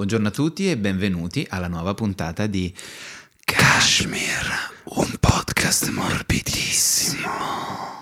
Buongiorno a tutti e benvenuti alla nuova puntata di Kashmir, un podcast morbidissimo.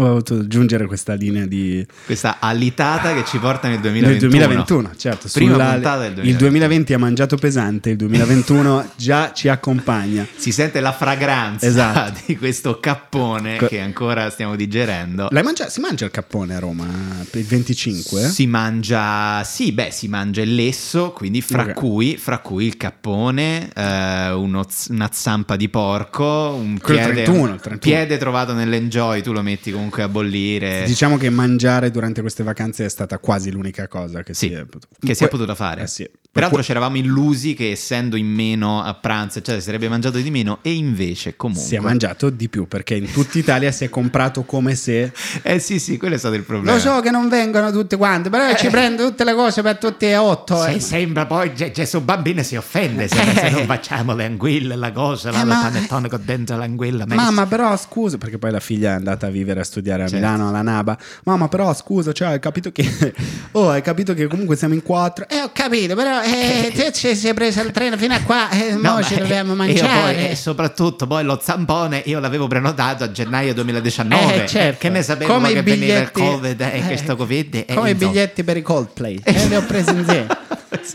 Ho voluto aggiungere questa linea di... Questa alitata che ci porta nel 2021. Nel 2021, certo. Prima sulla- puntata del 2020. Il 2020 ha mangiato pesante, il 2021 già ci accompagna. Si sente la fragranza Esatto. di questo cappone Co- che ancora stiamo digerendo. L'hai mangia- si mangia il cappone a Roma il 25? Si mangia, sì, beh, si mangia il lesso, quindi fra, Ok. cui, fra cui il cappone, eh, uno una zampa di porco, un piede, 31, un il 31. piede trovato nell'enjoy, tu lo metti comunque a bollire. Diciamo che mangiare durante queste vacanze è stata quasi l'unica cosa che Sì, si è, potuto- che si è potuta fare. Eh sì. Peraltro ci eravamo illusi che essendo in meno a pranzo, eccetera, si sarebbe mangiato di meno e invece comunque... si è mangiato di più perché in tutta Italia si è comprato come se Eh sì, sì, quello è stato il problema. lo so che non vengono tutte quante però ci prendo tutte le cose per tutte e otto eh. sembra poi Ge- Gesù bambino si offende se, se non facciamo le anguille, la cosa, la, Eh, ma- panettone con dentro l'anguilla. Mamma, però scusa, perché poi la figlia è andata a vivere a studiare a Certo. Milano alla Naba. Mamma, però scusa, cioè, hai capito che. Oh, hai capito che comunque siamo in quattro. Eh, ho capito, però eh, te ci sei presa il treno fino a qua, eh, No, ci eh, dobbiamo mangiare. e soprattutto poi lo zampone io l'avevo prenotato a gennaio 2019 Eh, certo. che ne sapevo Come che i veniva il biglietti- covid e eh, questo covid e Come i biglietti per i Coldplay, eh, li ho presi insieme.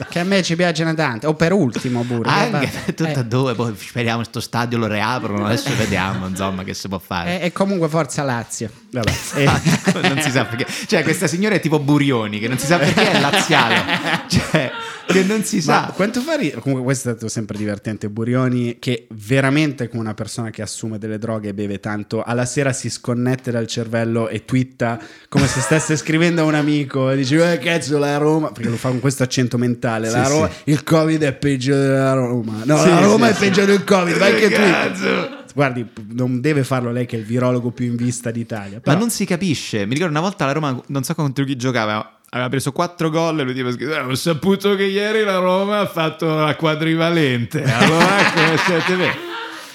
Che a me ci piacciono tanto. O per ultimo pure. anche Eh, tutte e due poi speriamo sto stadio lo riaprono adesso vediamo insomma che si può fare eh, e comunque forza Lazio. Vabbè. eh. non si sa perché. Cioè, questa signora è tipo Burioni, che non si sa perché è laziale. Cioè, che non si Ma sa. quanto fa ridere? Comunque, questo è stato sempre divertente. Burioni, che veramente come una persona che assume delle droghe e beve tanto, alla sera si sconnette dal cervello e twitta come se stesse scrivendo a un amico e dice: Eh, cazzo, la Roma, perché lo fa con questo accento mentale. La Sì, Roma, sì. il Covid è peggio della Roma. No, Sì, la Roma sì, è sì. peggio del Covid. Vai che. Cazzo. Guardi, non deve farlo lei, che è il virologo più in vista d'Italia. Ma Però- non si capisce. Mi ricordo una volta la Roma, non so contro chi giocava. Aveva preso 4 gol e lui scritto: "Eh, Ho saputo che ieri la Roma ha fatto la quadrivalente. Allora conoscete me.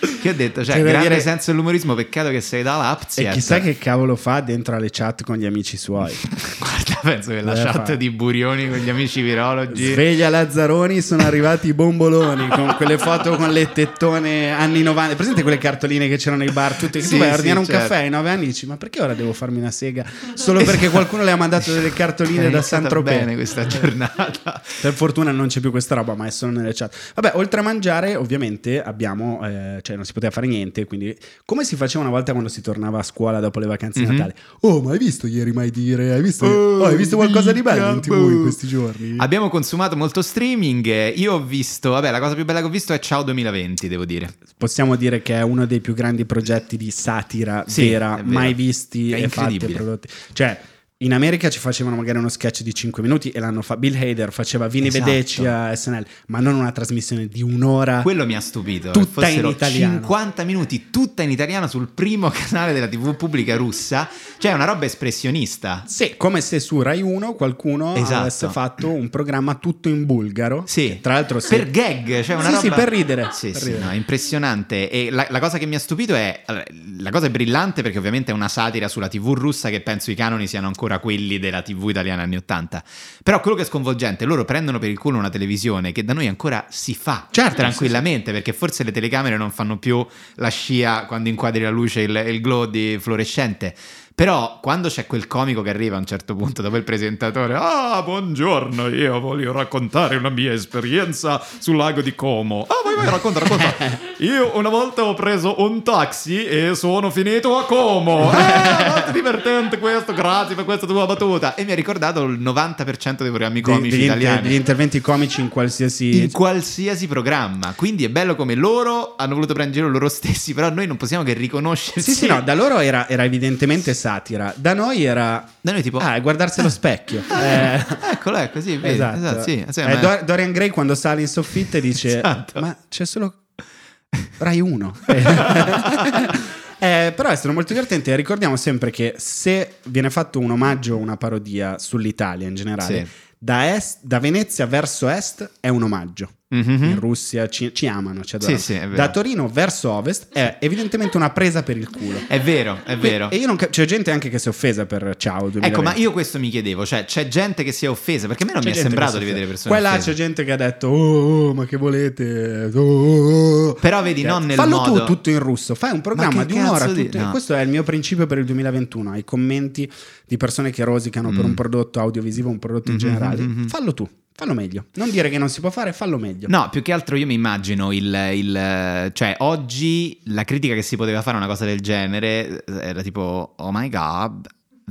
Che ho detto? Cioè, da grande dire- senso dell'umorismo. Peccato che sei da Lapsia. E chissà che cavolo fa dentro alle chat con gli amici suoi. Guarda, penso che la Deve chat fare. di Burioni con gli amici virologi. Sveglia Lazzaroni, sono arrivati i bomboloni con quelle foto con le tettone anni 90. Presente quelle cartoline che c'erano nei bar? Tutte, che Sì, tu vai a sì, ordinare un certo. caffè ai 9 anni dici: Ma perché ora devo farmi una sega? Solo perché qualcuno le ha mandato delle cartoline da iniziata San Tropez. bene questa giornata. Per fortuna non c'è più questa roba, ma è solo nelle chat. Vabbè, oltre a mangiare, ovviamente abbiamo, eh, cioè non si poteva fare niente. Quindi, come si faceva una volta quando si tornava a scuola dopo le vacanze di Mhm. Natale? Oh, ma hai visto ieri mai dire? Hai visto, Oh, oh, hai visto qualcosa di bello in tv in boh. questi giorni? Abbiamo consumato molto streaming. Io ho visto, vabbè, la cosa più bella che ho visto è Ciao 2020, devo dire. Possiamo dire che è uno dei più grandi progetti di satira Sì, vera mai visti È e fatti e prodotti. Cioè, in America ci facevano magari uno sketch di 5 minuti e l'hanno fatto. Bill Hader faceva Vini Esatto. Vedeci a SNL, ma non una trasmissione di un'ora. Quello mi ha stupito. Tutta in italiano. 50 minuti, tutta in italiano sul primo canale della TV pubblica russa. Cioè, una roba espressionista. Sì, come se su Rai 1 qualcuno Esatto. avesse fatto un programma tutto in bulgaro. Sì, Tra l'altro, sì. per gag, cioè una Sì, roba... sì, per ridere, Sì, per sì, ridere. no, è impressionante. E la, la cosa che mi ha stupito è la cosa è brillante perché ovviamente è una satira sulla TV russa che penso i canoni siano ancora quelli della TV italiana anni 80. Però quello che è sconvolgente, loro prendono per il culo una televisione che da noi ancora si fa Certo, tranquillamente perché forse le telecamere non fanno più la scia quando inquadri la luce il, il glow di fluorescente. Però quando c'è quel comico che arriva a un certo punto dopo il presentatore, ah, buongiorno, io voglio raccontare una mia esperienza sul lago di Como. Ah, vai, vai, racconta, racconta. Io una volta ho preso un taxi e sono finito a Como. Molto divertente questo, grazie per questa tua battuta. E mi ha ricordato il 90% dei programmi comici degli, italiani. degli interventi comici in qualsiasi. In qualsiasi programma, quindi è bello come loro hanno voluto prendere loro stessi, però noi non possiamo che riconoscersi. Sì, sì, no, da loro era, era evidentemente satira, da noi era. Da noi tipo Ah, è guardarsi allo specchio. Eh, Eccolo, ecco, sì, vedi, esatto. esatto, sì, sì, Eh, ma- Dor- Dorian Gray quando sale in soffitta dice: Esatto. Ma c'è solo Rai 1. Eh, però è stato molto divertente. Ricordiamo sempre che se viene fatto un omaggio o una parodia sull'Italia in generale, Sì. Da, est, da Venezia verso est è un omaggio. Mhm. In Russia ci, ci amano, ci adorano. Sì, sì, vero. da Torino verso ovest è evidentemente una presa per il culo. È vero, è vero. E io non c'è gente anche che si è offesa per ciao 2020. Ecco, ma io questo mi chiedevo, cioè c'è gente che si è offesa, perché a me non C'è mi è sembrato di vedere persone Qua là offese. c'è gente che ha detto oh, oh, ma che volete Oh, oh, oh." Però vedi, non nel fallo modo- tu tutto in russo fai un programma di un'ora di- tutto- no. questo è il mio principio per il 2021 ai commenti di persone che rosicano per Mm. un prodotto audiovisivo un prodotto in Mhm, generale mhm. fallo tu fallo meglio non dire che non si può fare fallo meglio No, più che altro io mi immagino il, il- Cioè, oggi la critica che si poteva fare a una cosa del genere eh, era tipo, oh my god,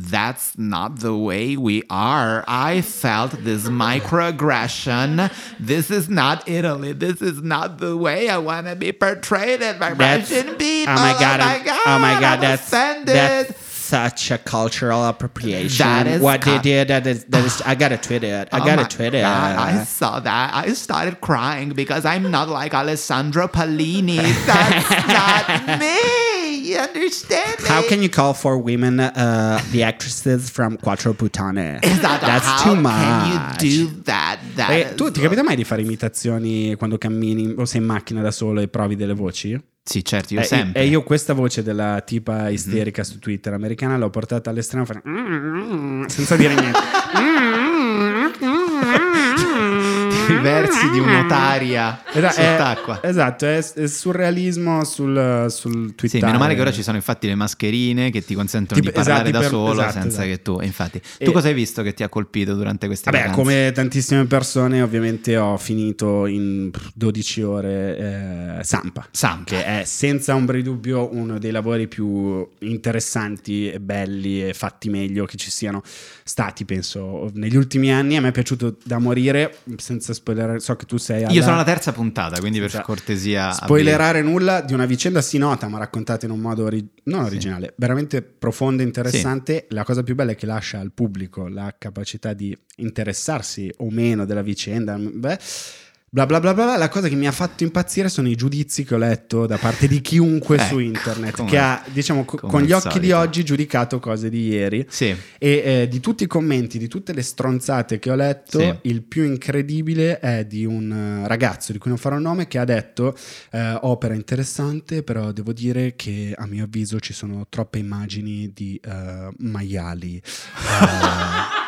that's not the way we are. I felt this microaggression. This is not Italy. This is not the way I want to be portrayed by That's- Russian people. oh my god, oh my god, oh my god that's, that's such a cultural appropriation That is what they did that is, that is I gotta tweet it I Oh gotta tweet it I saw that. I started crying because I'm not like Alessandro Pallini. That's not me. You understand me? How can you call for women uh, the actresses from Quattro? Is that That's too much. can you do that? That Eh, is- tu ti capita mai di fare imitazioni quando cammini o sei in macchina da solo e provi delle voci? Sì, certo, io Eh, sempre. E io questa voce della tipa isterica su Twitter americana l'ho portata all'estremo a fare senza dire niente. I versi di un'otaria Esa- è- sott'acqua. esatto, è, è surrealismo sul, sul Twitter. Sì, meno male che ora ci sono infatti le mascherine che ti consentono Tipo- di parlare esatto, da per- solo esatto, senza esatto. che tu... Infatti, E- tu cosa hai visto che ti ha colpito durante queste Vabbè, vacanze? come tantissime persone, ovviamente ho finito in 12 ore eh, Sampa. Sampa. Che è senza ombra di dubbio uno dei lavori più interessanti e belli e fatti meglio che ci siano stati, penso, negli ultimi anni. A me è piaciuto da morire, senza spoilerare, so che tu sei alla... Io sono alla terza puntata, quindi per Esatto. cortesia... Spoilerare nulla di una vicenda si nota, ma raccontata in un modo ori- non originale, veramente profondo e interessante. La cosa più bella è che lascia al pubblico la capacità di interessarsi o meno della vicenda. Beh, Bla bla bla bla, la cosa che mi ha fatto impazzire sono i giudizi che ho letto da parte di chiunque su Ecco, internet come- che ha, diciamo, con gli occhi di solito. oggi giudicato cose di ieri. Sì. E eh, di tutti i commenti, di tutte le stronzate che ho letto, Sì. il più incredibile è di un eh, ragazzo di cui non farò il nome che ha detto: eh, Opera interessante, però devo dire che a mio avviso ci sono troppe immagini di eh, maiali. eh,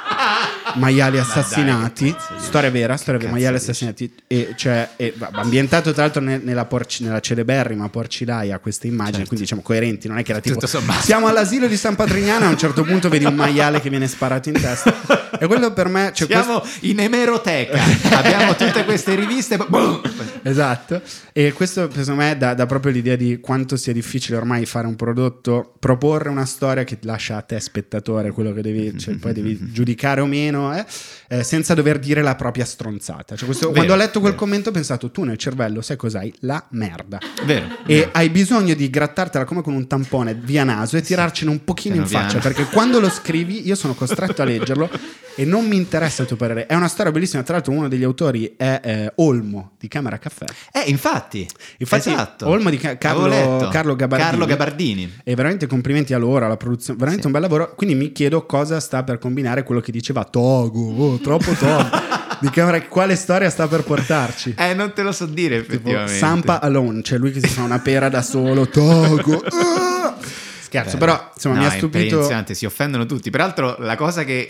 maiali assassinati, storia vera, storia vera, maiali dici? assassinati, e cioè, e, ambientato tra l'altro ne- nella, porci- nella celeberrima Porcilaia queste immagini, Certo. quindi diciamo coerenti, non è che era tipo siamo all'asilo di San Patrignano, a un certo punto vedi un maiale che viene sparato in testa. E quello per me, cioè, Siamo in emeroteca, abbiamo tutte queste riviste. boom! Esatto, e questo secondo me dà, dà proprio l'idea di quanto sia difficile ormai fare un prodotto, proporre una storia che lascia a te spettatore quello che devi, cioè, poi devi giudicare o meno, eh, eh, senza dover dire la propria stronzata. Cioè, questo- Vero, quando ho letto quel vero. commento ho pensato, tu nel cervello sai cos'hai? La merda. Vero. E vero. hai bisogno di grattartela come con un tampone via naso e tirarcene un pochino in Piano faccia perché quando lo scrivi io sono costretto a leggerlo e non mi interessa il tuo parere. È una storia bellissima, tra l'altro uno degli autori è eh, Olmo di Camera Caffè. Eh, infatti. Infatti, esatto. Olmo di Ca- Carlo-. Carlo Gabardini. Carlo Gabardini. E veramente complimenti a loro, alla produzione, veramente Sì. un bel lavoro. Quindi mi chiedo cosa sta per combinare quello che diceva Togo, oh, troppo Togo. di Camera, quale storia sta per portarci? Eh, non te lo so dire Tipo, effettivamente. Sampa alone, cioè lui che si fa una pera da solo, Togo. Scherzo, Bello. però insomma No, mi ha stupito. si offendono tutti. Peraltro, la cosa che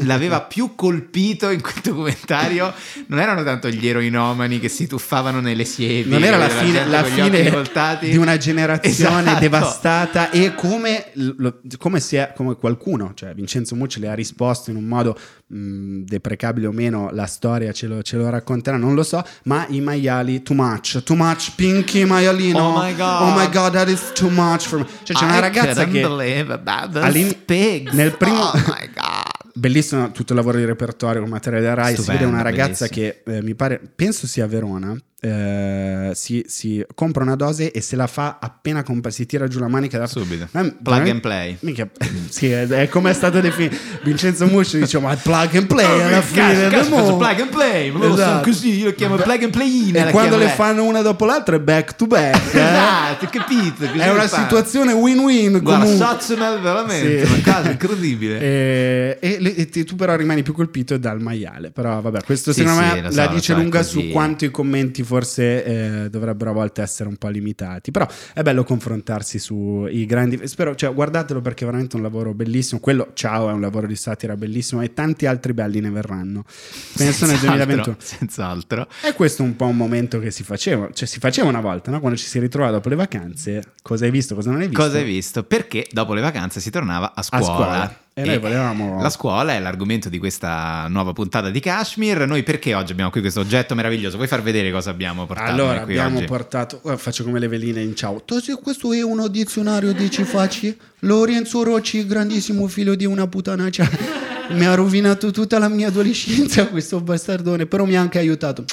l'aveva più colpito in quel documentario non erano tanto gli eroinomani che si tuffavano nelle siepi. Non era la fine, la fine di una generazione Esatto. devastata e come, come, si è, come qualcuno, cioè Vincenzo Mucci le ha risposto in un modo mh, deprecabile o meno, la storia ce lo, ce lo racconterà, non lo so, ma i maiali, too much, too much, Pinky maialino, Oh my God. oh my god, that is too much for me. Cioè c'è una I ragazza couldn't che... nel primo- Oh my god. Bellissimo tutto il lavoro di repertorio con materiale da Rai. Si Stupendo, vede una ragazza bellissimo. che eh, mi pare, penso sia a Verona, eh, si, si compra una dose e se la fa appena comp- si tira giù la manica da Subito. Ma- Plug and play. Minchia, sì, è, è come è stato definito Vincenzo Musci diceva ma plug and play Oh, alla fine del faccio mondo." plug and play, ma Esatto. sono così, io lo chiamo plug and play in. e quando le fanno una dopo l'altra è back to back eh? Esatto, capito? È una fanno. situazione win-win Guarda. Sazonal veramente, Sì. una cosa incredibile. E, e e ti- tu però rimani più colpito dal maiale. Però vabbè, questo Sì, secondo me so, la dice so, è lunga così. su quanto i commenti forse eh, dovrebbero a volte essere un po' limitati. Però è bello confrontarsi sui grandi. Spero, cioè, guardatelo perché è veramente un lavoro bellissimo. Quello, ciao, è un lavoro di satira bellissimo e tanti altri belli ne verranno. Penso nel Senz'altro, 2021. Senz'altro. E questo è un po' un momento che si faceva, cioè si faceva una volta, no? quando ci si ritrovava dopo le vacanze, cosa hai visto, cosa non hai visto? Cosa hai visto? Perché dopo le vacanze si tornava a scuola. scuola. E noi volevamo- La scuola è l'argomento di questa nuova puntata di Kashmir. Noi perché oggi abbiamo qui questo oggetto meraviglioso? Vuoi far vedere cosa abbiamo portato Allora abbiamo oggi? portato, guarda, faccio come le veline in ciao. Questo è uno dizionario di cifacci. Lorenzo Rocci, grandissimo figlio di una putanaccia. Mi ha rovinato tutta la mia adolescenza questo bastardone, però mi ha anche aiutato.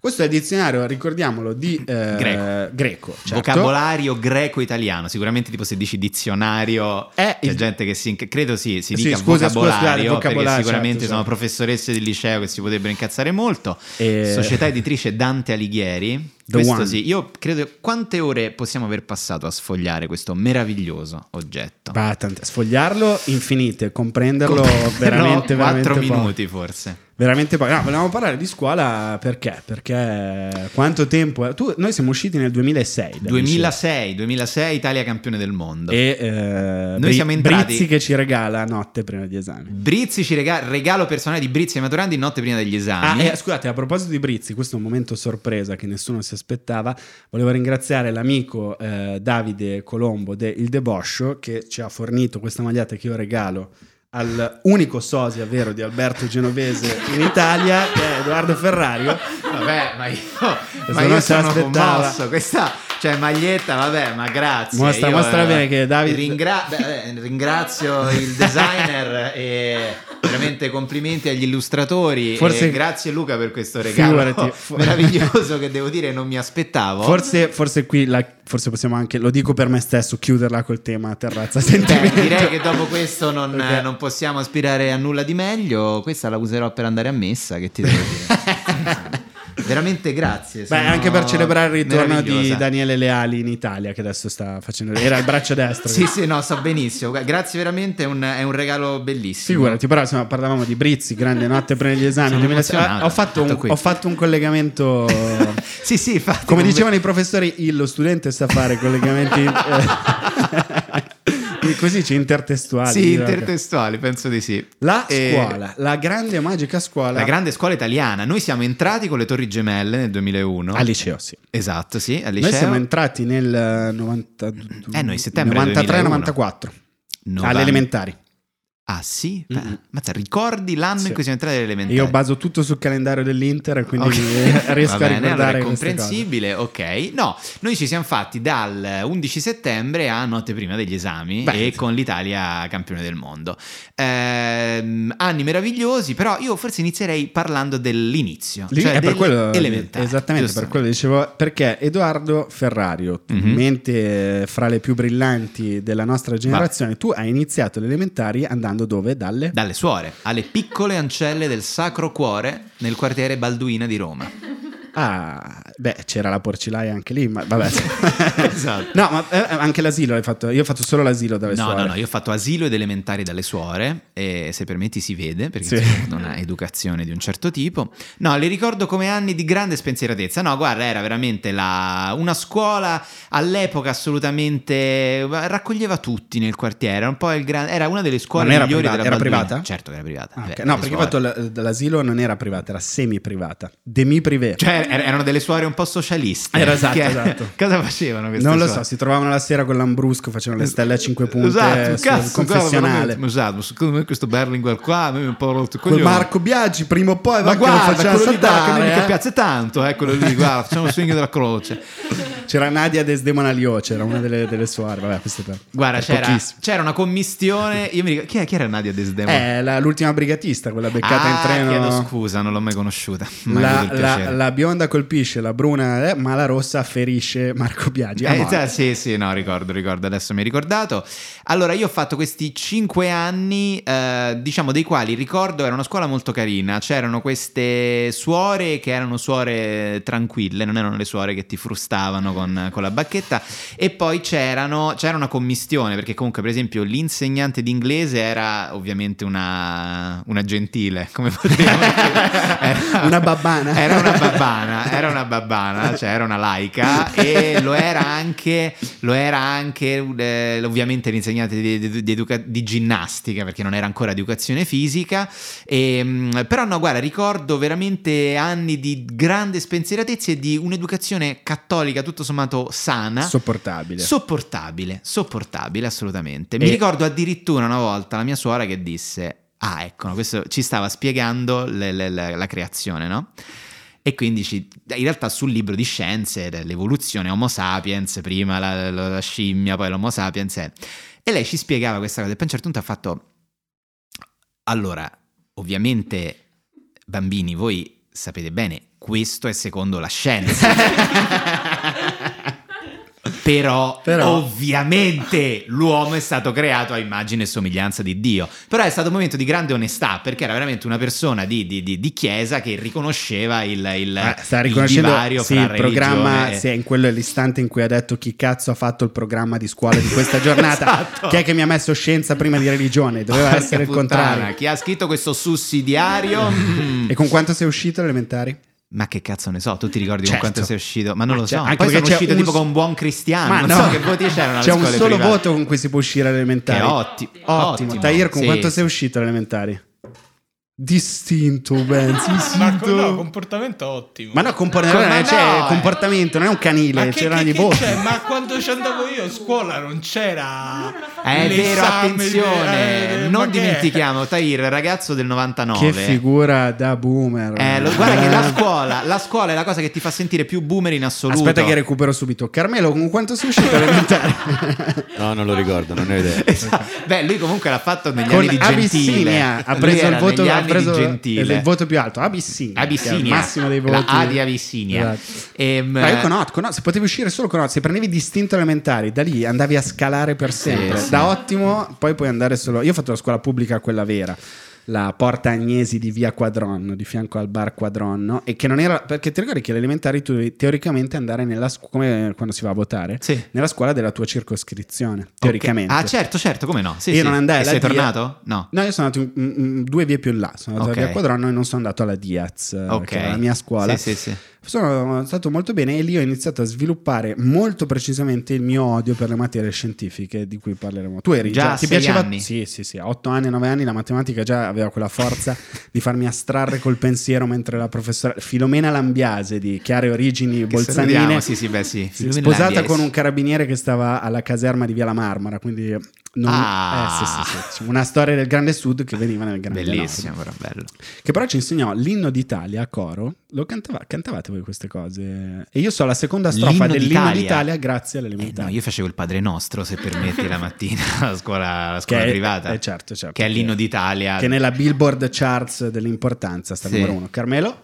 Questo è il dizionario, ricordiamolo, di eh, Greco. greco, certo. Vocabolario greco-italiano, sicuramente tipo se dici dizionario, Eh, c'è il- gente che si, credo sì, si Sì, dica scusa, scusa, vocabolario, scusate, vocabolario, perché sicuramente certo, sono certo. professoresse di liceo che si potrebbero incazzare molto. E- Società editrice Dante Alighieri. The Questo one. sì, io credo quante ore possiamo aver passato a sfogliare questo meraviglioso oggetto? Bah, tante- sfogliarlo infinite, comprenderlo Comprenderlo veramente, veramente quattro poco. minuti forse. Veramente poco. No, volevamo parlare di scuola perché? Perché quanto tempo è? Tu, noi siamo usciti nel 2006. dal 2006, 2006 Italia campione del mondo. E eh, Noi siamo entrati- Brizzi che ci regala notte prima degli esami. Brizzi ci regala regalo personale di Brizzi e Maturandi notte prima degli Ah, esami. e scusate, a proposito di Brizzi, questo è un momento sorpresa che nessuno si aspettava. Volevo ringraziare l'amico eh, Davide Colombo de Il Deboscio che ci ha fornito questa maglietta che io regalo al unico sosia vero di Alberto Genovese in Italia, che è Edoardo Ferrario. Vabbè, ma io, ma io sono commosso. Questa cioè maglietta, vabbè, ma grazie. Mostra- Io, mostra eh, bene che Davide- ringra- beh, eh, ringrazio il designer e veramente complimenti agli illustratori. Forse- grazie Luca per questo regalo Figurati. Meraviglioso che devo dire non mi aspettavo. Forse, forse qui la- forse possiamo anche, lo dico per me stesso, chiuderla col tema terrazza Beh, sentimento. direi che dopo questo non, Perché- non possiamo aspirare a nulla di meglio. Questa la userò per andare a messa. Che ti devo dire? Veramente grazie. Beh, anche per celebrare il ritorno di. Daniele Leali in Italia, che adesso sta facendo. Era il braccio destro. Sì, sì, no, so benissimo. Grazie veramente, è un, è un regalo bellissimo. Figurati, però insomma, parlavamo di Brizzi, grande notte per gli esami. Sono 2006. emozionato, ho, fatto un, ho fatto un collegamento. Sì, sì, infatti. Come dicevano i professori, il- lo studente sa fare collegamenti. eh, così c'è intertestuali. Sì, direi. intertestuali, penso di sì. La E- scuola, la grande magica scuola. La grande scuola italiana. Noi siamo entrati con le Torri Gemelle nel 2001. Al liceo, sì. Esatto, sì, al Noi liceo. siamo entrati nel eh, 90, Eh, noi settembre 93-94 Novanta- alle elementari. Ah, sì? Mm-mm. Ma te ricordi l'anno Sì. in cui siamo entrati alle E elementari? io baso tutto sul calendario dell'Inter, quindi Ok. riesco Va a bene, allora ricordare è comprensibile, ok. No, noi ci siamo fatti dal 11 settembre a notte prima degli esami Beh, e sì. con l'Italia campione del mondo. Ehm, anni meravigliosi, però io forse inizierei parlando dell'inizio, Lì cioè per quello, elementari. esattamente per quello dicevo perché Edoardo Ferrario Mhm. mente fra le più brillanti della nostra generazione tu hai iniziato le elementari andando dove? dalle? Dalle suore alle piccole ancelle del Sacro Cuore nel quartiere Balduina di Roma. Ah beh c'era la porcilaia anche lì ma vabbè Esatto. no ma eh, anche l'asilo hai fatto io ho fatto solo l'asilo dalle No, suore no, no, io ho fatto asilo ed elementari dalle suore e se permetti si vede perché Sì. non ha educazione di un certo tipo. No, li ricordo come anni di grande spensieratezza. No, guarda, era veramente la- una scuola all'epoca assolutamente raccoglieva tutti nel quartiere, era un po' il gran- era una delle scuole era migliori privata- della era Balduina. privata? Certo che era privata. Ah, Beh, ok. no le perché ho fatto l'asilo non era privata era semi privata demi privé Cioè, erano delle suore un po' socialiste. Era esatto, Che- esatto. Cosa facevano queste non lo suore? so, si trovavano la sera con l'Ambrusco, facevano le stelle a 5 punte Esatto, sul cazzo, confessionale. guarda, esatto, secondo me questo Berlinguer qua a me mi è un po' rotto coglione. Marco Biaggi, prima o poi va che lo quello lì dà, che a saltare. eh. piace tanto, eh, quello lì, guarda, facciamo il swing della croce. C'era Nadia Desdemona Lio, c'era una delle, delle suore. Vabbè, questo è per, Guarda, per c'era, c'era una commissione, io mi ricordo, chi, è, chi era Nadia Desdemona? Eh, la- l'ultima brigatista, quella beccata ah, in treno. chiedo scusa, non l'ho mai conosciuta. Mai La, avuto il la- piacere. la bionda colpisce, la bruna, eh, ma la rossa ferisce Marco Biagi. Eh, sì, sì, no, ricordo, ricordo, adesso mi hai ricordato. Allora, io ho fatto questi cinque anni, eh, diciamo, dei quali ricordo era una scuola molto carina. C'erano queste suore che erano suore tranquille, non erano le suore che ti frustavano con, con la bacchetta. E poi c'erano, c'era una commistione, perché comunque, per esempio, l'insegnante di inglese era ovviamente una, una gentile, come potremmo dire. Una babbana. Era una babbana, era una babbana, cioè era una laica e lo era anche, lo era anche eh, ovviamente l'insegnante di, di- di educa- di ginnastica perché non era ancora di educazione fisica, E, mh, però no guarda ricordo veramente anni di grande spensieratezza e di un'educazione cattolica tutto sommato sana. Sopportabile. Sopportabile, sopportabile assolutamente. Mi E- ricordo addirittura una volta la mia suora che disse: Ah, ecco, no, questo ci stava spiegando le- le- le- la creazione, no? E quindi ci- in realtà sul libro di scienze, l'evoluzione Homo sapiens, prima la, la- la scimmia, poi l'Homo sapiens. eh. E lei ci spiegava questa cosa. E poi a un certo punto ha fatto: Allora, ovviamente, bambini, voi sapete bene, questo è secondo la scienza. Però, Però- ovviamente l'uomo è stato creato a immagine e somiglianza di Dio. Però è stato un momento di grande onestà perché era veramente una persona di, di- di- di chiesa che riconosceva il, il, Ah, sta il divario sì, il programma e- sì, in quello è l'istante in cui ha detto chi cazzo ha fatto il programma di scuola di questa giornata Esatto. chi è che mi ha messo scienza prima di religione doveva Porca essere il puttana, contrario Chi ha scritto questo sussidiario? Mm. e con quanto sei uscito elementari? Ma che cazzo ne so, tu ti ricordi Certo. con quanto sei uscito? Ma non lo Ah, cioè, so. anche Poi sono uscito un tipo con un buon cristiano. Ma non no, so che voti c'erano alle c'è un solo private. voto con cui si può uscire all'elementare Che è otti- ottimo ottimo. Tahir con Sì, quanto sei uscito all'elementari? Distinto Ben sì, sì, Ma no, to- comportamento ottimo. ma no, compor- Ma non è- no, c'è eh. comportamento non è un canile Ma che, c'erano che- i che voti c'è? Ma quando ci andavo io a scuola non c'era. Eh, È vero, di- attenzione, eh, ma non dimentichiamo Tahir, ragazzo del 99. che figura da boomer Eh, lo- guarda che la scuola, la scuola è la cosa che ti fa sentire più boomer in assoluto. Aspetta che recupero subito. Carmelo, con quanto sei uscito elementare? No, non lo ricordo, non ne ho idea. Esatto. Beh, lui comunque l'ha fatto negli con anni di Gentile. Ha preso il voto, negli ha anni preso Gentile. il voto più alto. Abissinia. Abissinia, il massimo dei voti. la A di Abissinia. Esatto. Ehm, Ma io con Ot, con Ot, se potevi uscire solo con Ot, se prendevi distinto elementari, da lì andavi a scalare per sempre. sì. Da ottimo, poi puoi andare solo. Io ho fatto la scuola pubblica, quella vera. La porta Agnesi di via Quadronno, di fianco al bar Quadronno, e che non era perché ti ricordi che alle elementari tu devi teoricamente andare nella scuola, come quando si va a votare, Sì. nella scuola della tua circoscrizione, teoricamente. Ah, certo, certo, come no? Sì, io sì. non andai E alla sei Dia- tornato? No. No, io sono andato in- in- in due vie più in là. Sono andato Ok. a via Quadronno e non sono andato alla Diaz, eh, Ok. che era la mia scuola. Sì, sì, sì. Sono stato molto bene e lì ho iniziato a sviluppare molto precisamente il mio odio per le materie scientifiche di cui parleremo. Tu eri Già già, a ti sei piaceva? anni? Sì, sì, sì, a 8 anni, 9 anni la matematica già aveva quella forza di farmi astrarre col pensiero mentre la professora Filomena Lambiase di chiare origini Che bolzanine Sì, sì, beh, sì. sposata con un carabiniere che stava alla caserma di Via La Marmara, quindi non- Ah. eh, sì, sì, sì, sì, una storia del grande sud che veniva nel grande Bellissimo, nord. però bello. Che però ci insegnò l'inno d'Italia a coro. Lo cantava- cantavate voi queste cose? E io so la seconda strofa L'inno dell'inno d'Italia? d'Italia grazie Eh, all'elementare. no, io facevo il Padre Nostro, se permetti, la mattina alla scuola, alla scuola Che è- privata. eh, certo, certo, Che è che- l'inno d'Italia. Che nella Billboard Charts dell'importanza sta al Sì. numero uno. Carmelo?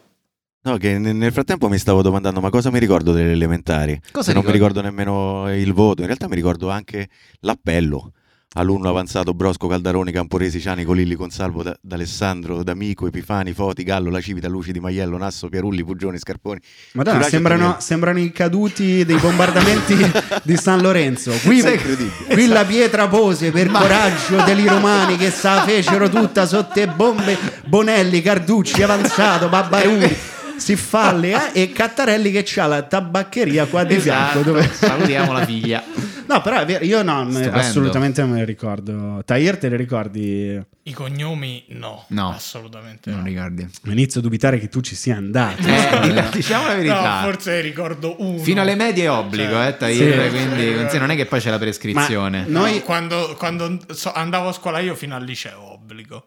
No, che nel frattempo mi stavo domandando, ma cosa mi ricordo delle elementari? Cosa Se non mi ricordo nemmeno il voto, in realtà mi ricordo anche l'appello. Alunno avanzato Brosco Caldaroni Camporesi Ciani Colilli Consalvo da- D'Alessandro D'Amico Epifani Foti Gallo La Civita Luci Di Maiello Nasso Pierulli Pugioni Scarponi Madonna, sembrano, sembrano i caduti dei bombardamenti di San Lorenzo. Qui, qui la pietra pose per coraggio degli romani che se la fecero tutta sotto le bombe. Bonelli, Carducci, Avanzato, Babbaruni, Siffalli eh, e Cattarelli che c'ha la tabaccheria qua di fianco. Esatto, Dove... salutiamo la figlia. No, però è vero, io no, Stupendo. assolutamente non me le ricordo. Tahir, te le ricordi? I cognomi no, No. assolutamente Non no. ricordi. Inizio a dubitare che tu ci sia andato. Eh, diciamo la verità. No, forse ricordo uno. Fino alle medie è obbligo, Cioè, eh, Tahir, sì. quindi sì, non è che poi c'è la prescrizione. Ma noi- No, quando, quando so- andavo a scuola io fino al liceo, obbligo.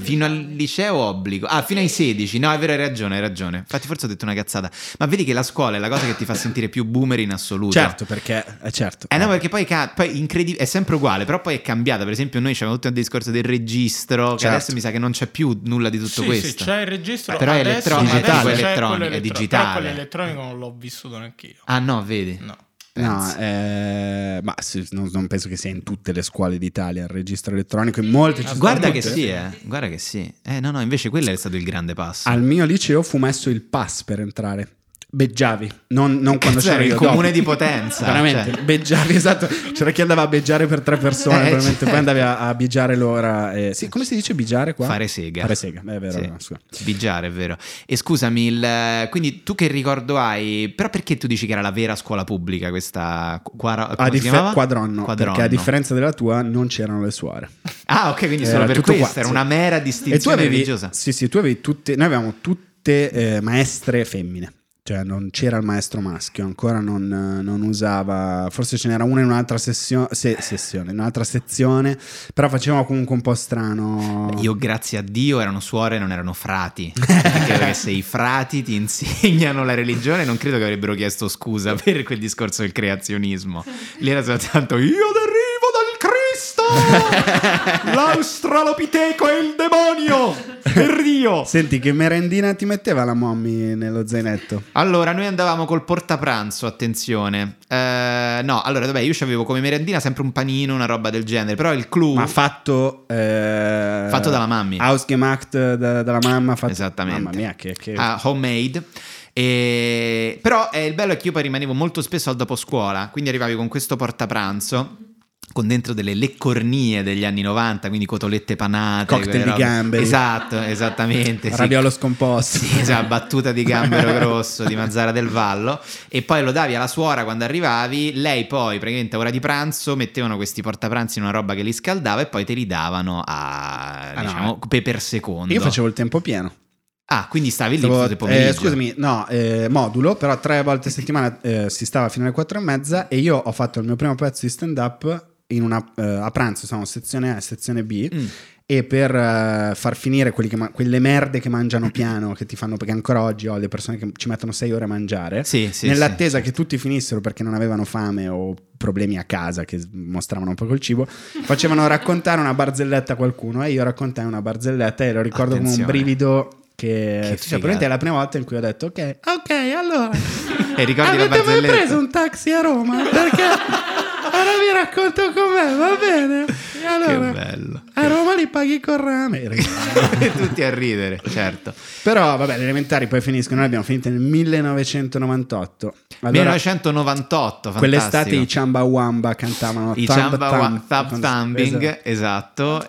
Fino al liceo obbligo. Ah, fino ai 16. No, è vero, hai ragione, hai ragione. Infatti forse ho detto una cazzata. Ma vedi che la scuola è la cosa che ti fa sentire più boomer in assoluto. Certo, perché eh, certo. Eh no, perché poi, ca- poi incredi- è sempre uguale, però poi è cambiata. Per esempio, noi c'avevamo tutto il discorso del registro, che Certo. adesso mi sa che non c'è più nulla di tutto Sì, questo. sì, c'è il registro. Però è adesso, elettronico, digitale. elettronico, è digitale. Però quello elettronico non l'ho vissuto neanch'io. Ah, no, vedi. No. No, eh, ma sì, non, non penso che sia in tutte le scuole d'Italia il registro elettronico, in molte ci sono Guarda che tutte. sì, eh. Guarda che sì. Eh, no, no, invece quello è stato il grande passo. Al mio liceo fu messo il pass per entrare. Beggiavi, non, non quando c'era era il comune dopo. di Potenza, Veramente, cioè. beggiavi, esatto. C'era chi andava a beggiare per tre persone, Eh, certo. poi andavi a, a bigiare l'ora. eh, sì, come si dice bigiare qua? Fare sega. Fare sega, è vero. Sì. no, è vero. E scusami, il- quindi tu che ricordo hai? Però perché tu dici che era la vera scuola pubblica questa quara- A dif- quadronno, Quadronno. perché a differenza della tua non c'erano le suore. Ah, ok, quindi solo Era per tutto questo, qua, era sì. una mera E tu distinzione avevi, religiosa. sì, sì, tu avevi tutte, noi avevamo tutte eh, maestre femmine. Cioè non c'era il maestro maschio, ancora non, non usava, forse ce n'era una in un'altra sessio- se- sessione, in un'altra sezione, però facevamo comunque un po' strano. Io, grazie a Dio, erano suore, non erano frati. Perché se i frati ti insegnano la religione, non credo che avrebbero chiesto scusa per quel discorso del creazionismo. Lì era soltanto io dal Cristo! L'australopiteco è il demonio! Per Dio! Senti, che merendina ti metteva la mommy nello zainetto? Allora, noi andavamo col portapranzo, attenzione. Eh, no, allora, vabbè, io avevo come merendina sempre un panino, una roba del genere, però il clou... Ma fatto... eh, Fatto dalla mammy. Ausgemacht da- dalla mamma. Fatto... Esattamente. Mamma mia, che... che... Ah, homemade. E- Però eh, il bello è che io poi rimanevo molto spesso al dopo scuola, quindi arrivavi con questo portapranzo con dentro delle leccornie degli anni 90, quindi cotolette panate, Cocktail di gamberi. Esatto, esattamente. sì. Raviolo scomposto. Sì, esatto, battuta di gambero grosso di Mazzara del Vallo e poi lo davi alla suora quando arrivavi, lei poi praticamente a ora di pranzo mettevano questi portapranzi in una roba che li scaldava e poi te li davano a Ah, no, diciamo pe- per secondo. Io facevo il tempo pieno. Ah, quindi stavi lì Stavo- tutto il pomeriggio. eh, scusami, no, eh, modulo, però tre volte a settimana eh, si stava fino alle quattro e mezza e io ho fatto il mio primo pezzo di stand up una, eh, a pranzo, siamo sezione A e sezione B. Mm. E per eh, far finire quelli che ma- quelle merde che mangiano piano, che ti fanno, perché ancora oggi ho le persone che ci mettono sei ore a mangiare, Sì, sì, nell'attesa che tutti finissero perché non avevano fame o problemi a casa che mostravano un po' col cibo, facevano raccontare una barzelletta a qualcuno e io raccontai una barzelletta e lo ricordo come un Attenzione. brivido che, Che cioè, probabilmente è la prima volta in cui ho detto ok, ok, allora E ricordi avete mai preso un taxi a Roma? Perché ora vi racconto com'è, va bene? E allora, Che bello. a Roma li paghi con rame. Tutti a ridere, certo. Però vabbè, le elementari poi finiscono, noi abbiamo finito nel 1998. Allora, 1998, quell'estate fantastico. i Chamba Wamba cantavano I Thumb Chamba Thumb, Thumb Thumb Thumbing, esatto.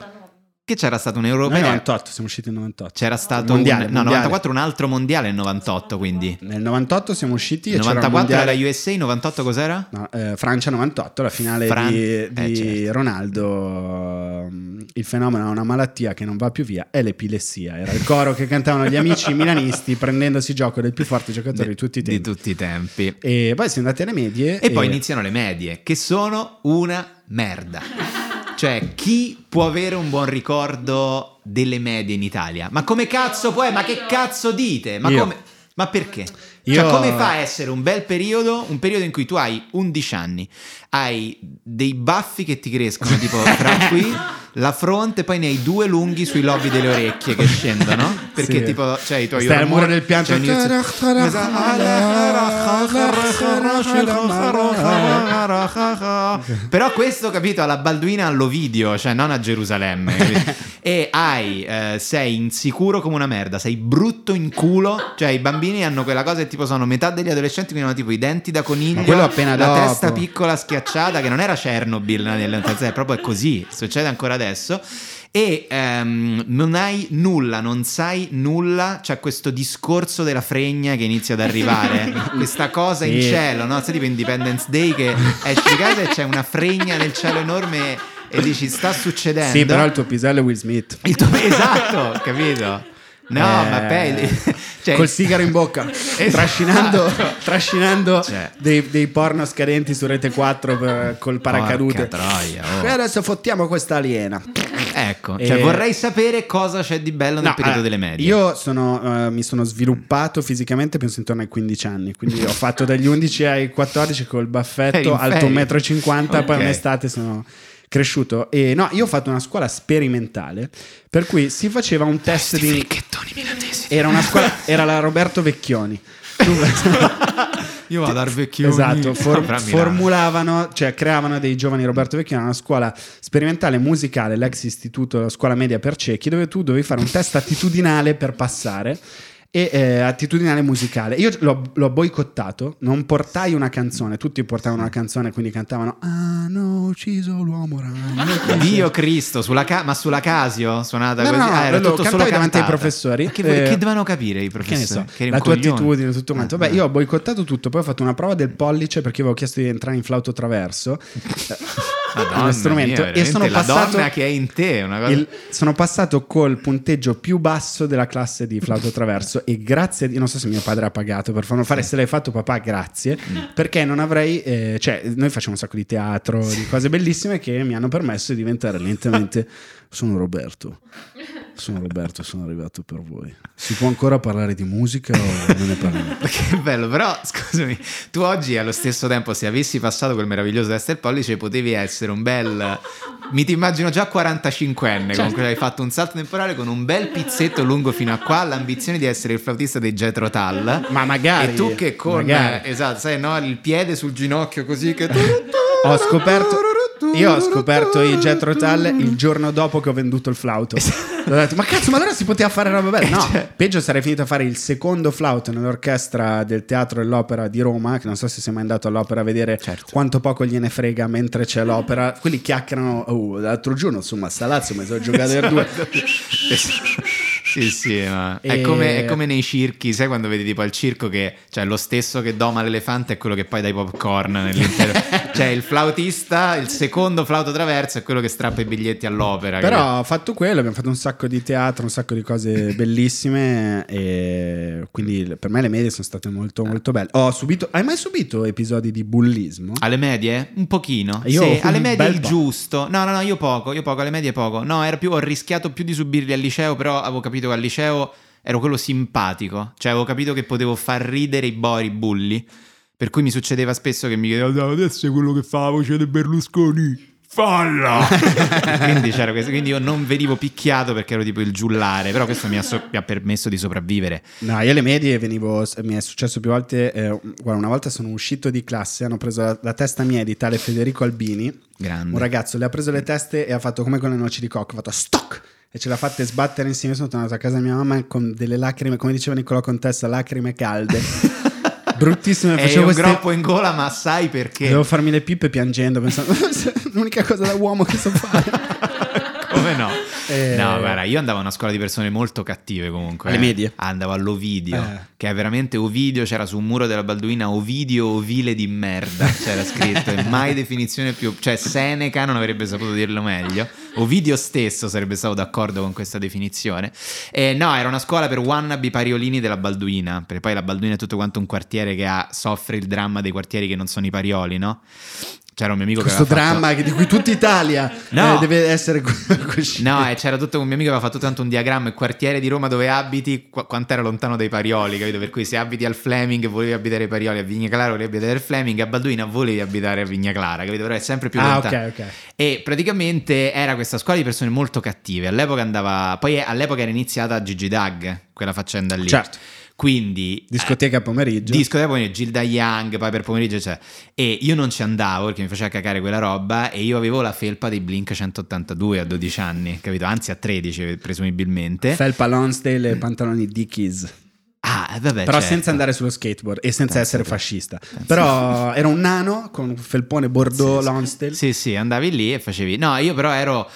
Che c'era stato un europeo. 98, siamo usciti nel 98. C'era stato Mondiale, un, no, mondiale. 94 un altro mondiale nel 98, quindi. Nel 98 siamo usciti e c'era il 94 mondiale... era USA, 98 cos'era? No, eh, Francia 98, la finale Fran- di, eh, di certo. Ronaldo. Il fenomeno ha una malattia che non va più via, è l'epilessia. Era il coro che cantavano gli amici milanisti prendendosi gioco del più forte giocatore di, tutti i tempi. Di tutti i tempi. E poi siamo andati alle medie. E poi iniziano le medie, che sono una merda. Cioè, chi può avere un buon ricordo delle medie in Italia? Ma come cazzo può? Ma che cazzo dite? Ma, come- ma perché? Io- Cioè, come fa a essere un bel periodo, un periodo in cui tu hai 11 anni, hai dei baffi che ti crescono tipo tra qui, la fronte, poi ne hai due lunghi sui lobi delle orecchie che scendono? Perché Sì. tipo, cioè i tuoi Stai al muro del pianto. cioè, Però questo, capito, alla Balduina all'Ovidio, cioè non a Gerusalemme. capito? e hai, eh, sei insicuro come una merda, sei brutto in culo. Cioè, i bambini hanno quella cosa tipo sono metà degli adolescenti, quindi hanno tipo i denti da coniglio, Ma quello appena la dopo. testa piccola schiacciata, che non era Chernobyl nell'infanzia, è proprio così, succede ancora adesso. E ehm, non hai nulla, non sai nulla. C'è questo discorso della fregna che inizia ad arrivare. questa cosa in cielo, no? Sai tipo Independence Day che esci di casa e c'è una fregna nel cielo enorme e dici sta succedendo. Sì, però il tuo pisello è Will Smith. Il tuo- esatto, capito? No, Eh, ma poi cioè, col sigaro in bocca, trascinando, trascinando Cioè. dei, dei porno scadenti su Rete 4 per- col paracadute. Troia, oh. E adesso fottiamo questa aliena. Eh, Ecco, E- cioè vorrei sapere cosa c'è di bello nel No, periodo eh, delle medie. Io sono, eh, mi sono sviluppato fisicamente penso intorno ai 15 anni, quindi ho fatto dagli 11 ai 14 col baffetto, in alto ferie. 1,50 m, poi Ok. un'estate sono cresciuto e no, io ho fatto una scuola sperimentale per cui si faceva un test di era una scuola era la Roberto Vecchioni. Io vado al vecchioni. Esatto, for- a formulavano, cioè creavano dei giovani Roberto Vecchioni, una scuola sperimentale musicale, l'ex istituto scuola media per ciechi, dove tu dovevi fare un test attitudinale per passare. E eh, attitudinale musicale. Io l'ho, l'ho boicottato, non portai una canzone, tutti portavano una canzone, quindi cantavano Hanno ucciso l'uomo ragno. Dio Cristo, sulla ca- ma sulla Casio suonata No, così? no, no, Ah, era tutto solo davanti ai cantata. professori. Ma Che, Eh, che dovevano capire i Che ne professori? so, Che la tua coglione. attitudine, tutto quanto. Eh, Vabbè, io ho boicottato tutto, poi ho fatto una prova del pollice perché avevo chiesto di entrare in flauto traverso. Madonna uno strumento mia, e sono passato donna che è in te, una cosa... il- sono passato col punteggio più basso della classe di flauto traverso e grazie a Dio, non so se mio padre ha pagato per farlo fare, se l'hai fatto papà grazie, Mm. perché non avrei, eh, cioè noi facciamo un sacco di teatro, di cose bellissime che mi hanno permesso di diventare lentamente, sono Roberto, sono Roberto, sono arrivato per voi. Si può ancora parlare di musica o non ne parliamo? Che bello, però scusami, tu oggi allo stesso tempo, se avessi passato quel meraviglioso test del pollice, potevi essere un bel. Mi ti immagino già 45enne, comunque hai fatto un salto temporale con un bel pizzetto lungo fino a qua, l'ambizione di essere il flautista dei Jethro Tull. Ma magari, E tu che con. magari. Esatto, sai, no? Il piede sul ginocchio così che. Ho scoperto, io ho scoperto i Jetro Tull il giorno dopo che ho venduto il flauto. Ho detto, ma cazzo, ma allora si poteva fare roba bella? No, Cioè- peggio sarei finito a fare il secondo flauto nell'orchestra del teatro dell'opera di Roma, che non so se sei mai andato all'opera a vedere Certo. quanto poco gliene frega mentre c'è l'opera. Quelli chiacchierano, oh, l'altro giorno insomma sta Lazio mi sono giocato per due. Sì, sì, ma è, E- come, è come nei circhi, sai quando vedi tipo al circo che cioè lo stesso che doma l'elefante è quello che poi dà i popcorn nell'intero. cioè il flautista, il secondo flauto traverso è quello che strappa i biglietti all'opera. Però ho fatto quello, abbiamo fatto un sacco di teatro, un sacco di cose bellissime e quindi per me le medie sono state molto molto belle. Ho subito, hai mai subito episodi di bullismo? Alle medie? Un pochino. Io Sì, alle medie il po'. giusto. No, no, no, io poco, io poco, alle medie poco. No, era più, ho rischiato più di subirli al liceo, però avevo capito che al liceo ero quello simpatico. Cioè avevo capito che potevo far ridere i bori, i bulli. Per cui mi succedeva spesso che mi chiedevo, "Ah, adesso è quello che fa la voce di Berlusconi. Falla! quindi, quindi io non venivo picchiato perché ero tipo il giullare, però questo mi ha, so- mi ha permesso di sopravvivere. No, io alle medie venivo, mi è successo più volte, eh, guarda, una volta sono uscito di classe, hanno preso la, la testa mia di tale Federico Albini, Grande. un ragazzo, le ha preso le teste e ha fatto come con le noci di cocco, ha fatto stock! E ce l'ha fatte sbattere insieme, sono tornato a casa di mia mamma con delle lacrime, come diceva Niccolò Contessa, lacrime calde. Bruttissime, facevo un queste... groppo in gola, ma sai perché? Devo farmi le pippe piangendo, pensando, l'unica cosa da uomo che so fare. Come no? Eh. No, guarda, io andavo a una scuola di persone molto cattive comunque. Alle eh. medie? Andavo all'Ovidio, Eh. che è veramente Ovidio, c'era su un muro della Balduina Ovidio ovile di merda, c'era scritto, e mai definizione più... Cioè Seneca non avrebbe saputo dirlo meglio, Ovidio stesso sarebbe stato d'accordo con questa definizione. E no, era una scuola per wannabe pariolini della Balduina, perché poi la Balduina è tutto quanto un quartiere che ha, soffre il dramma dei quartieri che non sono i parioli, no? C'era un mio amico Questo che aveva fatto- dramma che- di cui tutta Italia No. eh, deve essere cosciente. No, e c'era tutto un mio amico che aveva fatto tanto un diagramma, il quartiere di Roma dove abiti, qu- quanto era lontano dai Parioli, capito? Per cui se abiti al Fleming volevi abitare ai Parioli, a Vigna Clara volevi abitare al Fleming, a Balduina volevi abitare a Vigna Clara, capito? Però è sempre più Ah, lontano. ok, ok. E praticamente era questa scuola di persone molto cattive. All'epoca andava, poi all'epoca era iniziata Gigi Dag, quella faccenda lì. Certo. Quindi Discoteca a pomeriggio. Disco da pomeriggio, Gilda Young, poi per pomeriggio c'è. E io non ci andavo perché mi faceva cacare quella roba e io avevo la felpa dei Blink 182 a 12 anni, capito? Anzi a 13 presumibilmente. Felpa Lonsdale e pantaloni Dickies. Ah, vabbè, Però certo. senza andare sullo skateboard e senza Pensa essere te. fascista. Però era un nano con un felpone Bordeaux Lonsdale. Sì, sì, andavi lì e facevi... No, io però ero...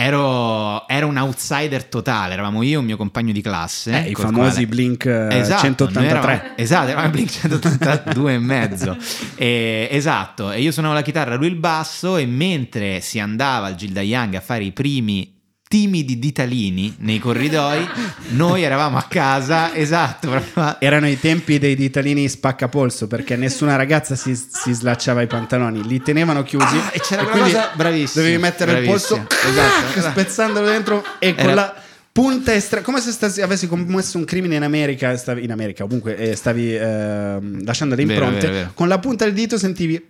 Ero, ero un outsider totale, eravamo io e un mio compagno di classe. Eh, I famosi quale- Blink eh, Esatto, 183. noi eravamo- esatto, eravamo Blink 182 e mezzo. E- esatto, e io suonavo la chitarra, lui il basso e mentre si andava al Gilda Young a fare i primi timidi ditalini nei corridoi, noi eravamo a casa, esatto, Erano i tempi dei ditalini spaccapolso perché nessuna ragazza si, si slacciava i pantaloni, li tenevano chiusi Ah, e c'era quella quindi cosa- bravissimo, Dovevi mettere il bravissimo. polso Esatto, esatto. spezzandolo dentro e con Era- la punta estrema, come se stessi, avessi commesso un crimine in America, stavi, in America ovunque, e stavi ehm, lasciando le Vero, impronte, vero, vero. con la punta del dito sentivi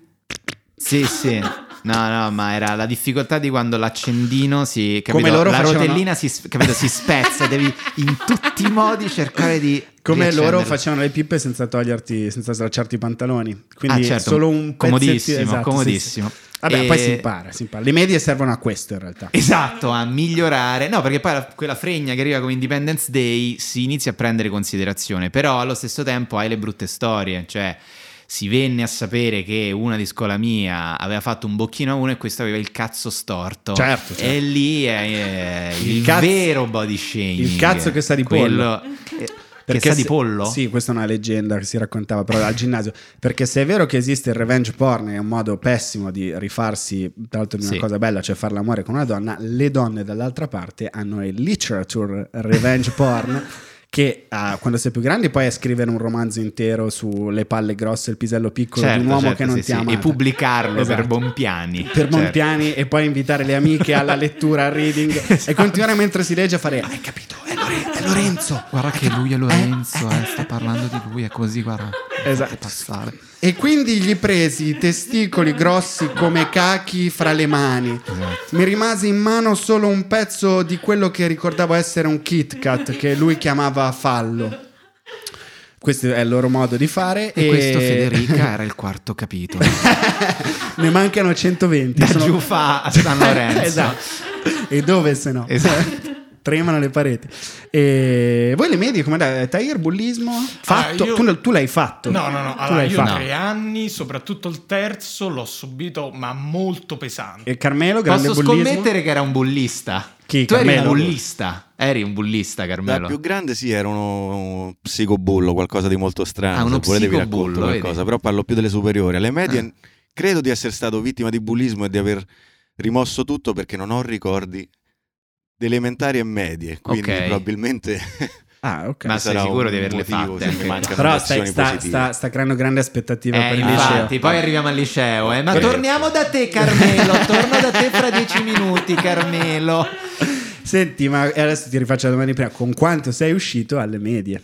Sì, sì. No, no, ma era la difficoltà di quando l'accendino si. Capito? Come loro la facevano- rotellina si, capito, si spezza, devi in tutti i modi cercare di. come loro facevano le pippe senza toglierti, senza slacciarti i pantaloni. Quindi Ah, certo. solo un Comodissimo, esatto, sì, comodissimo. sì. Vabbè, E- poi si impara, si impara. Le medie servono a questo in realtà. Esatto, a migliorare. No, perché poi la- quella fregna che arriva come Independence Day si inizia a prendere considerazione, però allo stesso tempo hai le brutte storie, cioè si venne a sapere che una di scuola mia aveva fatto un bocchino a uno e questo aveva il cazzo storto. Certo, certo. E lì è, è il, Il cazzo- vero body shaming. il cazzo che sa di Quello- eh, che sa di se- pollo? Sì, questa è una leggenda che si raccontava però al ginnasio. Perché se è vero che esiste il revenge porn, è un modo pessimo di rifarsi, tra l'altro di una Sì. cosa bella, cioè fare l'amore con una donna, le donne dall'altra parte hanno il literature revenge porn. Che ah, quando sei più grandi poi è scrivere un romanzo intero sulle palle grosse e il pisello piccolo di un Certo, uomo certo, che non sì, ti sì, ama. E pubblicarlo Esatto. per Bonpiani. per Certo. Monpiani e poi invitare le amiche alla lettura, al reading Esatto. e continuare mentre si legge a fare hai capito? È, Lore- è Lorenzo Guarda che lui è Lorenzo, eh, sta parlando di lui, è così, guarda. Esatto. E quindi gli presi i testicoli grossi come cachi fra le mani. Esatto. Mi rimase in mano solo un pezzo di quello che ricordavo essere un Kit Kat che lui chiamava fallo. Questo è il loro modo di fare. E questo Federica era il quarto capitolo. ne mancano 120. Da sono- Giufà a San Lorenzo. esatto. E dove se no? Esatto. Tremano le pareti. E voi le medie come andate? Tair, bullismo? Fatto? io- tu, tu l'hai fatto? No, no, no. Tu Allora, io fatto. tre anni, soprattutto il terzo, l'ho subito, ma molto pesante. E Carmelo, grande Posso bullismo? scommettere che era un bullista. Chi, Tu eri un Carmelo? bullista. Eri un bullista, Da Carmelo. più grande sì, era uno psicobullo, qualcosa di molto strano. Ah, uno se volete vi psicobullo, racconto qualcosa, vedi? però parlo più delle superiori. Alle medie Ah. credo di essere stato vittima di bullismo e di aver rimosso tutto perché non ho ricordi di elementari e medie, quindi Ok. probabilmente Ah, ok. Ma sei sarà sicuro di averle fatte Però stai, sta, sta- sta creando grandi aspettative Eh, per il infatti, liceo. poi arriviamo al liceo. Eh. Ma Perché? torniamo da te, Carmelo. Torno da te fra dieci minuti, Carmelo. Senti, ma adesso ti rifaccio la domanda di prima. Con quanto sei uscito alle medie?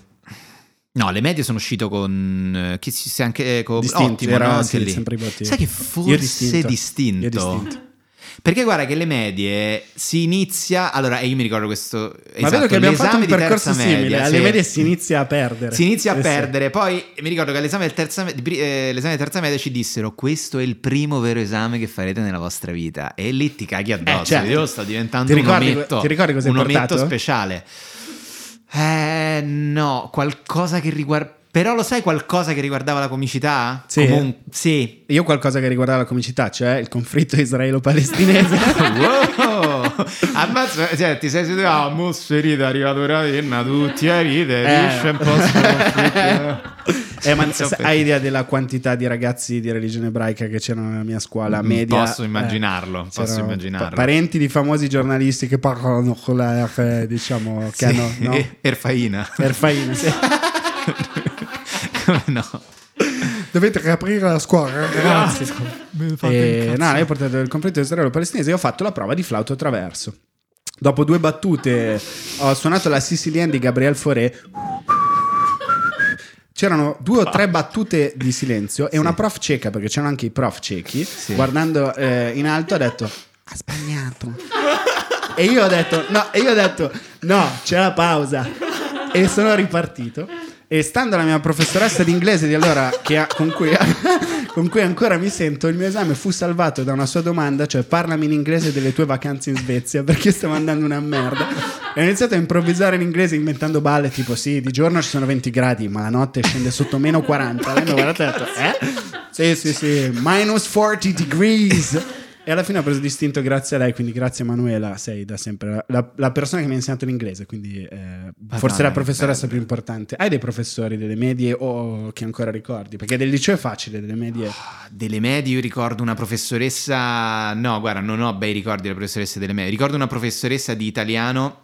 No, le medie sono uscito con. eh, Chi si sa anche. eh, con, Distinto, ottimo, era no? sì, Anche lì. sempre. Sai che forse distinto. distinto. Io distinto. Perché guarda che le medie si inizia. Allora, e io mi ricordo questo. Ma esatto, vedo che abbiamo fatto un percorso simile. media, alle sì. medie si inizia a perdere. Si inizia a Eh sì. perdere. Poi mi ricordo che all'esame del terza, eh, l'esame terza media ci dissero: Questo è il primo vero esame che farete nella vostra vita. E lì ti caghi addosso. certo. Io sto diventando Ti un ricordi- ometto. ti ricordi cosa un ometto speciale. Eh, no, qualcosa che riguarda. Però lo sai qualcosa che riguardava la comicità? Sì. Comun- sì. Io qualcosa che riguardava la comicità, cioè il conflitto israelo-palestinese. wow! Ammazza, cioè, ti sei seduto, ah, mo ferita, è arrivato Ravenna, tutti a ridere, Eh. dice un po'. Eh, ma Senza hai idea della quantità di ragazzi di religione ebraica che c'erano nella mia scuola media? Mm, Posso immaginarlo, posso c'erano immaginarlo. pa- parenti di famosi giornalisti che parlano con la R, diciamo, che Sì, hanno no? Erfaina. Erfaina, sì. No? Dovete riaprire la scuola, ragazzi. Mi fate Eh, no, io ho portato il conflitto israelo-palestinese e ho fatto la prova di flauto traverso. Dopo due battute ho suonato la Sicilian di Gabriel Fauré. C'erano due o tre battute di silenzio e una prof cieca, perché c'erano anche i prof ciechi, guardando eh, in alto ha detto ha sbagliato. E io ho detto no, e io ho detto no, c'è la pausa. E sono ripartito. E stando alla mia professoressa di inglese di allora, che ha- con, cui, con cui ancora mi sento, il mio esame fu salvato da una sua domanda, cioè parlami in inglese delle tue vacanze in Svezia, perché stavo andando una merda. E ho iniziato a improvvisare in inglese inventando balle, tipo sì, di giorno ci sono 20 gradi, ma la notte scende sotto meno 40. Lei mi ha guardato e ha detto, eh? Sì, sì, sì, minus 40 degrees. E alla fine ho preso distinto grazie a lei, quindi grazie Manuela, sei da sempre la, la persona che mi ha insegnato l'inglese, quindi eh, forse la che professoressa bello. più importante. Hai dei professori delle medie o che ancora ricordi? Perché del liceo è facile, delle medie... Delle medie io ricordo una professoressa, no guarda non ho bei ricordi delle professoresse delle medie, ricordo una professoressa di italiano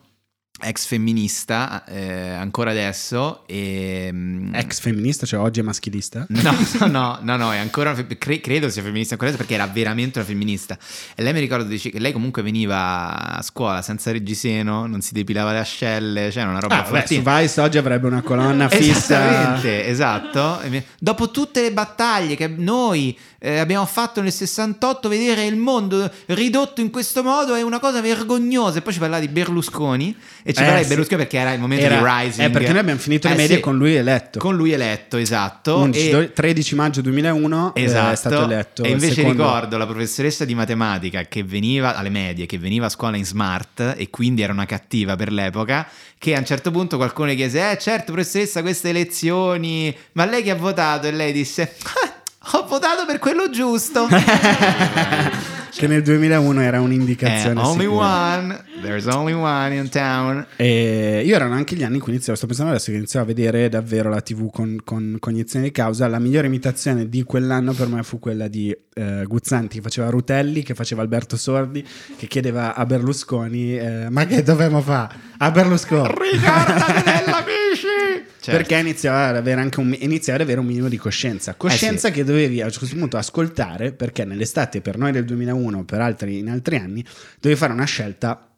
ex femminista eh, ancora adesso e... mm, Ex femminista, cioè oggi è maschilista? No, no, no, no, no, è ancora cre- credo sia femminista ancora adesso perché era veramente una femminista. E lei mi ricordo dice, che lei comunque veniva a scuola senza reggiseno, non si depilava le ascelle, cioè era una roba Ah, beh, su. Vice oggi avrebbe una colonna fissa. Esattamente, esatto. Mi- Dopo tutte le battaglie che noi eh, abbiamo fatto nel 68, vedere il mondo ridotto in questo modo è una cosa vergognosa. E poi ci parlava di Berlusconi e ci Eh, parlava di sì. Berlusconi perché era il momento Era- di Rising. eh, perché noi abbiamo finito le Eh, medie sì, con lui eletto. Con lui eletto, esatto. 11, E- do- 13 maggio 2001 eh, Esatto, è stato eletto. e invece secondo- ricordo la professoressa di matematica che veniva alle medie, che veniva a scuola in smart e quindi era una cattiva per l'epoca, che a un certo punto qualcuno chiese, eh certo professoressa queste elezioni, ma lei che ha votato? E lei disse, "Ah, ho votato per quello giusto. che nel 2001 era Eh, un'indicazione only sicura. one, there's only one in town. E io erano anche gli anni in cui iniziavo, sto pensando adesso che iniziavo a vedere davvero la TV con, con cognizione di causa. La migliore imitazione di quell'anno per me fu quella di eh, Guzzanti che faceva Rutelli, che faceva Alberto Sordi, che chiedeva a Berlusconi: eh, Ma che dovremmo fare? A Berlusconi. Ricordati della bici! Certo. Perché iniziava ad avere anche un, iniziava ad avere un minimo di coscienza. Coscienza Eh che dovevi a un certo punto ascoltare perché nell'estate per noi del 2001, per altri in altri anni, dovevi fare una scelta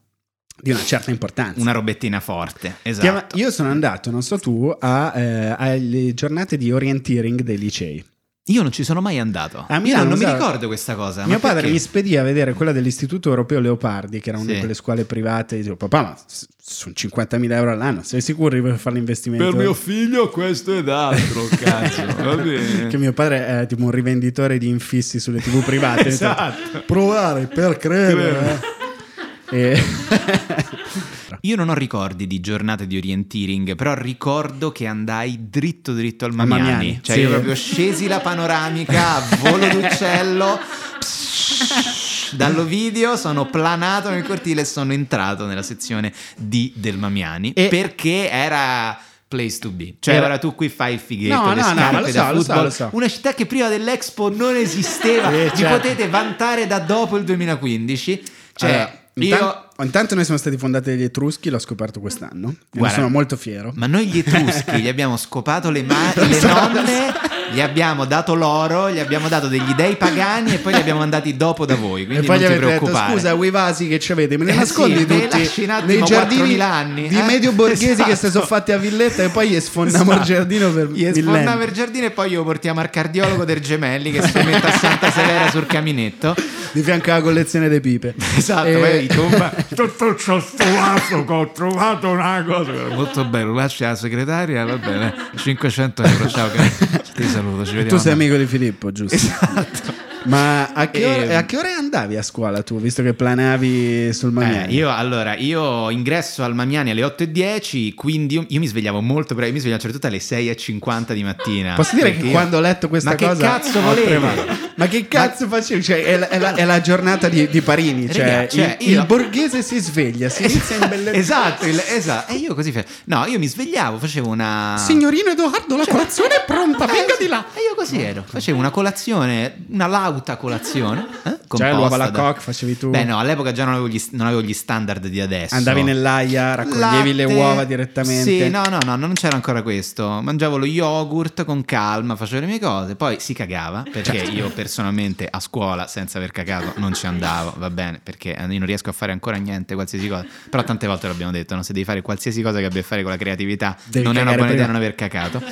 di una certa importanza. Una robettina forte, esatto. Io sono andato, non so tu, a, eh, alle giornate di orienteering dei licei. Io non ci sono mai andato. A Milano non mi ricordo questa cosa. Mio ma padre perché? mi spedì a vedere quella dell'Istituto Europeo Leopardi, che era una Sì. di quelle scuole private. Dicevo, papà, ma sono 50.000 euro all'anno, sei sicuro di voler fare l'investimento? Per mio figlio questo ed altro, cazzo. Va bene. Che mio padre è tipo un rivenditore di infissi sulle tv private. Esatto. Provare per credere. eh. E- Io non ho ricordi di giornate di orienteering, però ricordo che andai dritto dritto al Mamiani. Mamiani, Cioè sì. io proprio scesi la panoramica a volo d'uccello. Dall'Ovidio sono planato nel cortile e sono entrato nella sezione D del Mamiani E- perché era place to be. Cioè ora tu qui fai il fighetto, No, le no, no, lo so, da lo so, lo so. Una città che prima dell'Expo non esisteva. Sì, Vi certo. potete vantare da dopo il 2015. Cioè, Allora, io intanto noi siamo stati fondati dagli Etruschi, l'ho scoperto quest'anno. E ne Guarda, sono molto fiero. Ma noi gli Etruschi gli abbiamo scopato le, ma- le nonne, gli abbiamo dato l'oro, gli abbiamo dato degli dei pagani e poi li abbiamo mandati dopo da voi. E Quindi poi gli non ti avete detto: preoccupare. Scusa, quei vasi che ci avete, me li Eh nascondi sì, tutti nei giardini 4.000 anni, di eh? medio borghesi Esatto. che si sono fatti a Villetta e poi gli sfondiamo il Esatto. giardino per Gli millenni. sfondava il giardino e poi io portiamo al cardiologo del Gemelli che si mette a Santa Severa sul caminetto. di fianco alla collezione delle pipe. Esatto, E- poi tomba. Tutto ciò stuato che ho trovato una cosa. Molto bello, lascia la segretaria, va bene. 500 euro, ciao, ti saluto, ci vediamo. Tu sei amico di Filippo, giusto? Esatto. Ma a che, ore, Ehm. a che ore andavi a scuola tu, visto che planavi sul Eh, Mamiani? io allora, io ingresso al Mamiani alle 8.10, quindi io, io mi svegliavo molto presto, mi svegliavo soprattutto alle 6.50 di mattina. Posso dire che io- quando ho letto questa Ma che cosa cazzo ho volete? tremato. Ma che cazzo facevi? Cioè, è, la, è la- è la giornata di, di Parini. Cioè, Raga, cioè, il, io- il borghese si sveglia, si inizia in bellezza. Esatto, il- esatto. E io così fe- No, io mi svegliavo, facevo una Signorino Edoardo, la colazione è pronta, Eh, venga di là. E io così ero. Facevo una colazione, una lauta colazione. eh, Cioè, l'uovo alla da- coque facevi tu. Beh, no, all'epoca già non avevo gli, non avevo gli standard di adesso. Andavi nell'aia, raccoglievi le Latte- uova direttamente. Sì, no, no, no, non c'era ancora questo. Mangiavo lo yogurt con calma, facevo le mie cose, poi si cagava, perché Certo. io personalmente a scuola senza aver cagato non ci andavo, va bene, perché io non riesco a fare ancora niente, qualsiasi cosa. Però tante volte l'abbiamo detto, no? se devi fare qualsiasi cosa che abbia a fare con la creatività, Devi non è una buona idea non aver cacato.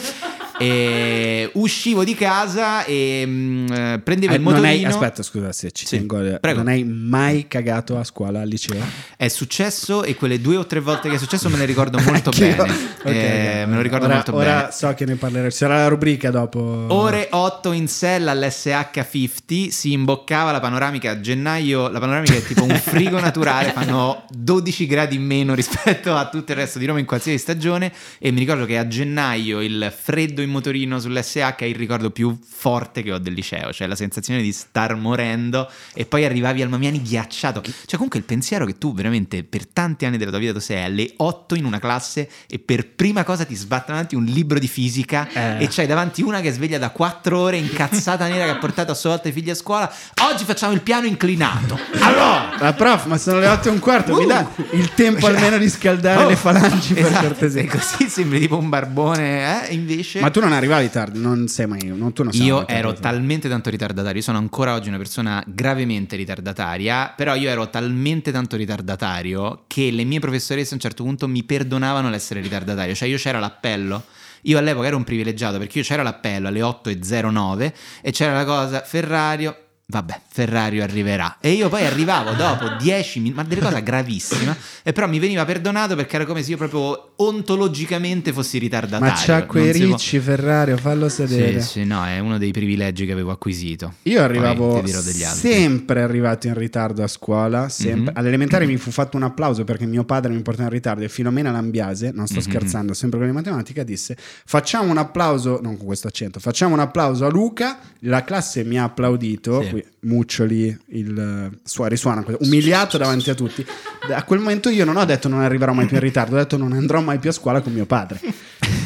E uscivo di casa e mm, eh, prendevo Eh, il motorino. hai, aspetta, scusa se ci Sì, tengo. a- prego. Non hai mai cagato a scuola al liceo? È successo e quelle due o tre volte che è successo me ne ricordo molto bene. Ok, Eh, me lo ricordo ora, molto ora bene. so che ne parlerò. Ci sarà la rubrica dopo. Ore 8 in sella all'SH50 si imboccava la panoramica a gennaio. La panoramica è tipo un frigo naturale, fanno 12 gradi in meno rispetto a tutto il resto di Roma in qualsiasi stagione. E mi ricordo che a gennaio il freddo in motorino sull'SH è il ricordo più forte che ho del liceo, cioè la sensazione di star morendo e poi arrivavi al Mamiani ghiacciato. Cioè comunque il pensiero che tu veramente per tanti anni della tua vita tu sei alle 8 in una classe e per prima cosa ti sbatte davanti un libro di fisica Eh. e c'hai davanti una che è sveglia da 4 ore incazzata nera che ha portato a sua volta i figli a scuola. Oggi facciamo il piano inclinato. Allora, La prof, ma sono le 8 e un quarto, mi dà il tempo almeno di scaldare Oh, le falangi per esatto, cortesia. così sembri tipo un barbone, eh? Invece Ma tu non arrivavi tardi, non sei mai. Non, tu non sei io ero talmente tanto ritardatario, io sono ancora oggi una persona gravemente ritardataria, però io ero talmente tanto ritardatario che le mie professoresse a un certo punto mi perdonavano l'essere ritardatario, cioè io c'era l'appello. Io all'epoca ero un privilegiato perché io c'era l'appello alle 8.09 e c'era la cosa Ferrario, vabbè, Ferrario arriverà. E io poi arrivavo dopo 10 minuti, ma delle cose gravissime, e però mi veniva perdonato perché era come se io proprio ontologicamente fossi ritardatario. Ma c'ha quei Non si può- ricci, Ferrario, fallo sedere. sì, sì, no, è uno dei privilegi che avevo acquisito. Io arrivavo sempre arrivato in ritardo a scuola. sempre. Mhm. All'elementare mi fu fatto un applauso perché mio padre mi portava in ritardo e Filomena Lambiase, non sto Mhm. scherzando, sempre con le matematica, disse facciamo un applauso, non con questo accento, facciamo un applauso a Luca. La classe mi ha applaudito, Sì. Muccioli, il suo risuona, umiliato davanti a tutti. A quel momento io non ho detto non arriverò mai più in ritardo, ho detto non andrò mai più a scuola con mio padre.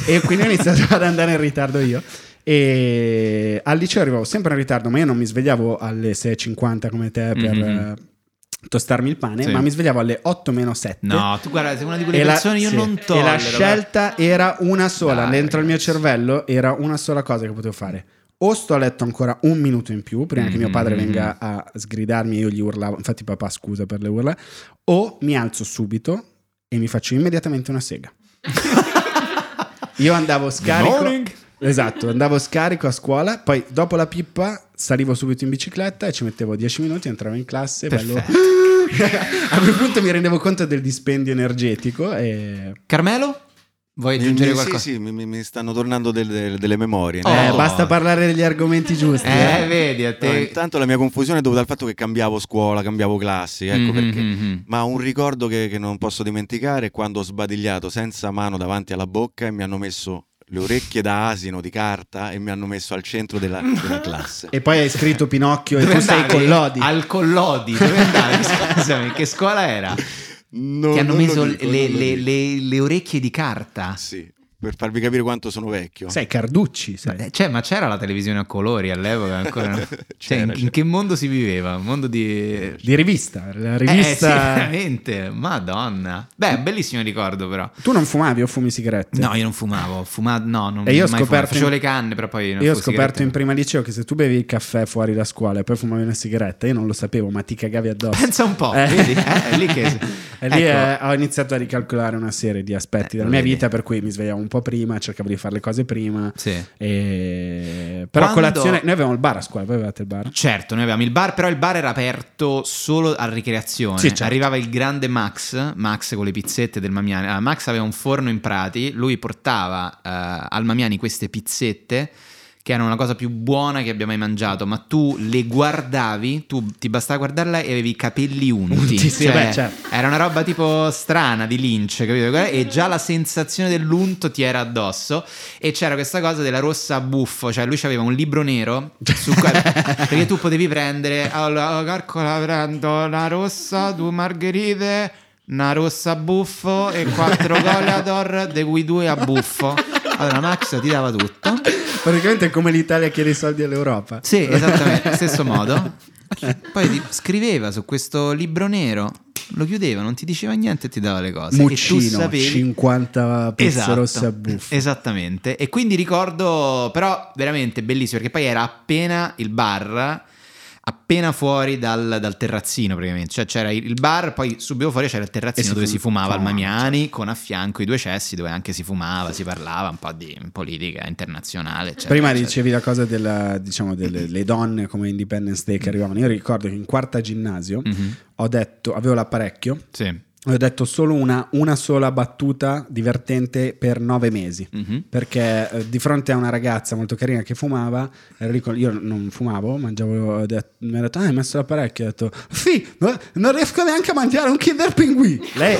e quindi ho iniziato ad andare in ritardo io. E al liceo arrivavo sempre in ritardo, ma io non mi svegliavo alle 6.50 come te per Mhm. eh, tostarmi il pane, Sì. ma mi svegliavo alle 8 meno 7. No, tu guarda, sei una di quelle E la, persone io sì, non e tollero. la scelta era una sola, Dai, dentro il mio ragazzi. cervello era una sola cosa che potevo fare. O sto a letto ancora un minuto in più prima che mio padre Mhm. venga a sgridarmi e io gli urlavo, infatti papà scusa per le urla, o mi alzo subito e mi faccio immediatamente una sega. Io andavo scarico. morning. Esatto, andavo scarico a scuola, poi dopo la pippa salivo subito in bicicletta e ci mettevo 10 minuti, entravo in classe, bello. a quel punto mi rendevo conto del dispendio energetico e Carmelo? Vuoi Mi- aggiungere mi- qualcosa? Sì, sì, mi, mi- stanno tornando delle, delle memorie. Oh. Eh, basta parlare degli argomenti giusti. Eh, eh. vedi, a No, te... intanto la mia confusione è dovuta al fatto che cambiavo scuola, cambiavo classi, ecco Mhm, perché. mhm. Ma un ricordo che, che non posso dimenticare è quando ho sbadigliato senza mano davanti alla bocca e mi hanno messo le orecchie da asino di carta e mi hanno messo al centro della, della classe. E poi hai scritto Pinocchio e tu sei andavi? con Lodi. Al Collodi, dove andavi? Scusami, che scuola era? No, Ti hanno non messo le, non le- le- le orecchie di carta. Sì, per farvi capire quanto sono vecchio. Sei Carducci, sai. Eh, Cioè, ma c'era la televisione a colori all'epoca ancora? no? Cioè, C'era, in, c'era. in che mondo si viveva? Un mondo di... Di rivista. La Eh, sì, rivista... veramente, madonna. Beh, bellissimo ricordo però. tu non fumavi o fumi sigarette? No, io non fumavo, ho fumato, no, non E io ho mai scoperto fumato. Facevo in- le canne, però poi non Io ho scoperto in prima liceo che se tu bevi il caffè fuori da scuola e poi fumavi una sigaretta, io non lo sapevo, ma ti cagavi addosso. Pensa un po', Eh. vedi? Eh, è lì che... E lì Ecco. eh, ho iniziato a ricalcolare una serie di aspetti Eh, della mia vedi. vita, per cui mi svegliavo un po' prima, cercavo di fare le cose prima. Sì. E... Però Quando- colazione, noi avevamo il bar a scuola, voi avevate il bar? Certo, noi avevamo il bar, però il bar era aperto solo a ricreazione. Sì, certo. Arrivava il grande Max, Max con le pizzette del Mamiani. Ah, Max aveva un forno in Prati, lui portava eh, al Mamiani queste pizzette che erano la cosa più buona che abbia mai mangiato, ma tu le guardavi, tu ti bastava guardarla e avevi i capelli unti. Sì, Cioè, beh, certo. Era una roba tipo strana di Lynch, capito? E già la sensazione dell'unto ti era addosso. E c'era questa cosa della rossa buffo, cioè lui aveva un libro nero su qua- perché tu potevi prendere. Allora, calcola, prendo una rossa, due margherite, una rossa a buffo e quattro goleador, di cui due a buffo. Allora, Max ti dava tutto. Praticamente è come l'Italia chiede i soldi all'Europa. Sì, esattamente, stesso modo. Poi scriveva su questo libro nero, lo chiudeva, non ti diceva niente e ti dava le cose. e tu Muccino, sapevi... 50 pezze Esatto, rosse a buffo. Esattamente. E quindi ricordo, però, veramente bellissimo, perché poi era appena il bar, appena fuori dal, dal terrazzino praticamente. Cioè c'era il bar, poi subito fuori c'era il terrazzino si dove fu- si fumava al fumava, Mamiani, con a fianco i due cessi dove anche si fumava, si parlava un po' di politica internazionale. Eccetera, Prima eccetera. dicevi la cosa della, diciamo, delle le donne come Independence Day che arrivavano. Io ricordo che in quarta ginnasio Mhm. ho detto, avevo l'apparecchio, Sì. Ho detto solo una, una sola battuta divertente per nove mesi. Mhm. Perché eh, di fronte a una ragazza molto carina che fumava, con- io non fumavo, mangiavo, detto- mi ha detto, ah, hai messo l'apparecchio, ho detto, sì, no- non riesco neanche a mangiare un Kinder Pinguì. Lei,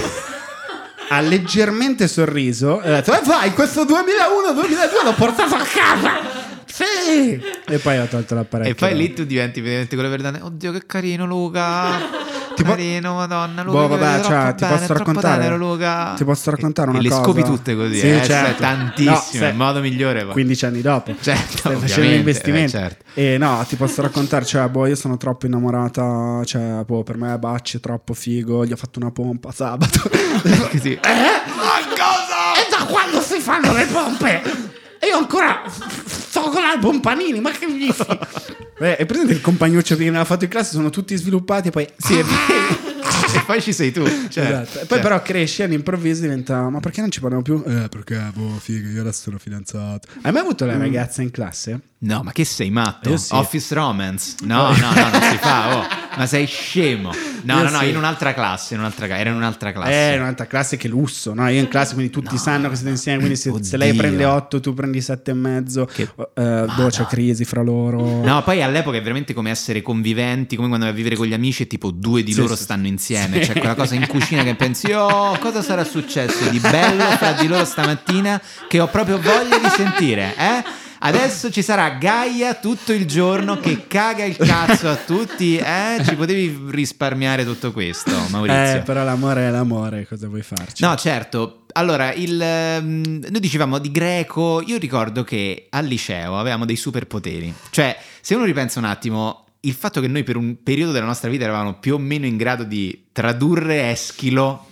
ha leggermente sorriso e ha detto: E vai, questo 2001-2002 l'ho portato a casa! Sì! E poi ha tolto l'apparecchio. E poi lì tu diventi veramente quello verdane. Oddio, che carino, Luca. Carino, madonna. Luca, Boh, vabbè, troppo cioè, ti bene, posso tenero, Luca. Ti posso raccontare una e cosa? le scopi tutte così, Sì, eh? certo. Cioè, tantissime, No, se- il modo migliore. poi. 15 anni dopo. Certo, Stai facendo ovviamente, investimenti. eh, certo. E no, ti posso raccontare, cioè, boh, io sono troppo innamorata, cioè, boh, per me Bacci è troppo figo, gli ho fatto una pompa sabato. Così. E da quando si fanno le pompe? E io ancora con l'album Panini, ma che mi dici? Beh, è presente il compagnuccio che aveva fatto in classe, sono tutti sviluppati e poi... Sì, è vero. e poi ci sei tu. Cioè, Esatto. E poi però cresci e all'improvviso diventa ma perché non ci parliamo più? Eh perché boh figo io adesso sono fidanzato Hai mai avuto la ragazza in classe? No, ma che sei matto? Sì. Office Romance? No, no, no, non si fa. oh. Ma sei scemo. No, Io no, no, sì. in un'altra classe, in un'altra era in un'altra classe. Eh, in un'altra classe che lusso, no? Io in classe, quindi tutti No. sanno che siete insieme, quindi se, se lei prende 8, tu prendi 7 e mezzo, Che- eh, boh, c'è crisi fra loro. No, poi all'epoca è veramente come essere conviventi, come quando vai a vivere con gli amici e tipo due di Sì, loro stanno insieme. C'è quella cosa in cucina che pensi, oh, cosa sarà successo di bello fra di loro stamattina che ho proprio voglia di sentire, eh? Adesso ci sarà Gaia tutto il giorno che caga il cazzo a tutti, eh? Ci potevi risparmiare tutto questo, Maurizio. Eh, però l'amore è l'amore, cosa vuoi farci? No, certo. Allora, il, ehm, noi dicevamo di greco. Io ricordo che al liceo avevamo dei superpoteri. Cioè, se uno ripensa un attimo, il fatto che noi per un periodo della nostra vita eravamo più o meno in grado di tradurre Eschilo,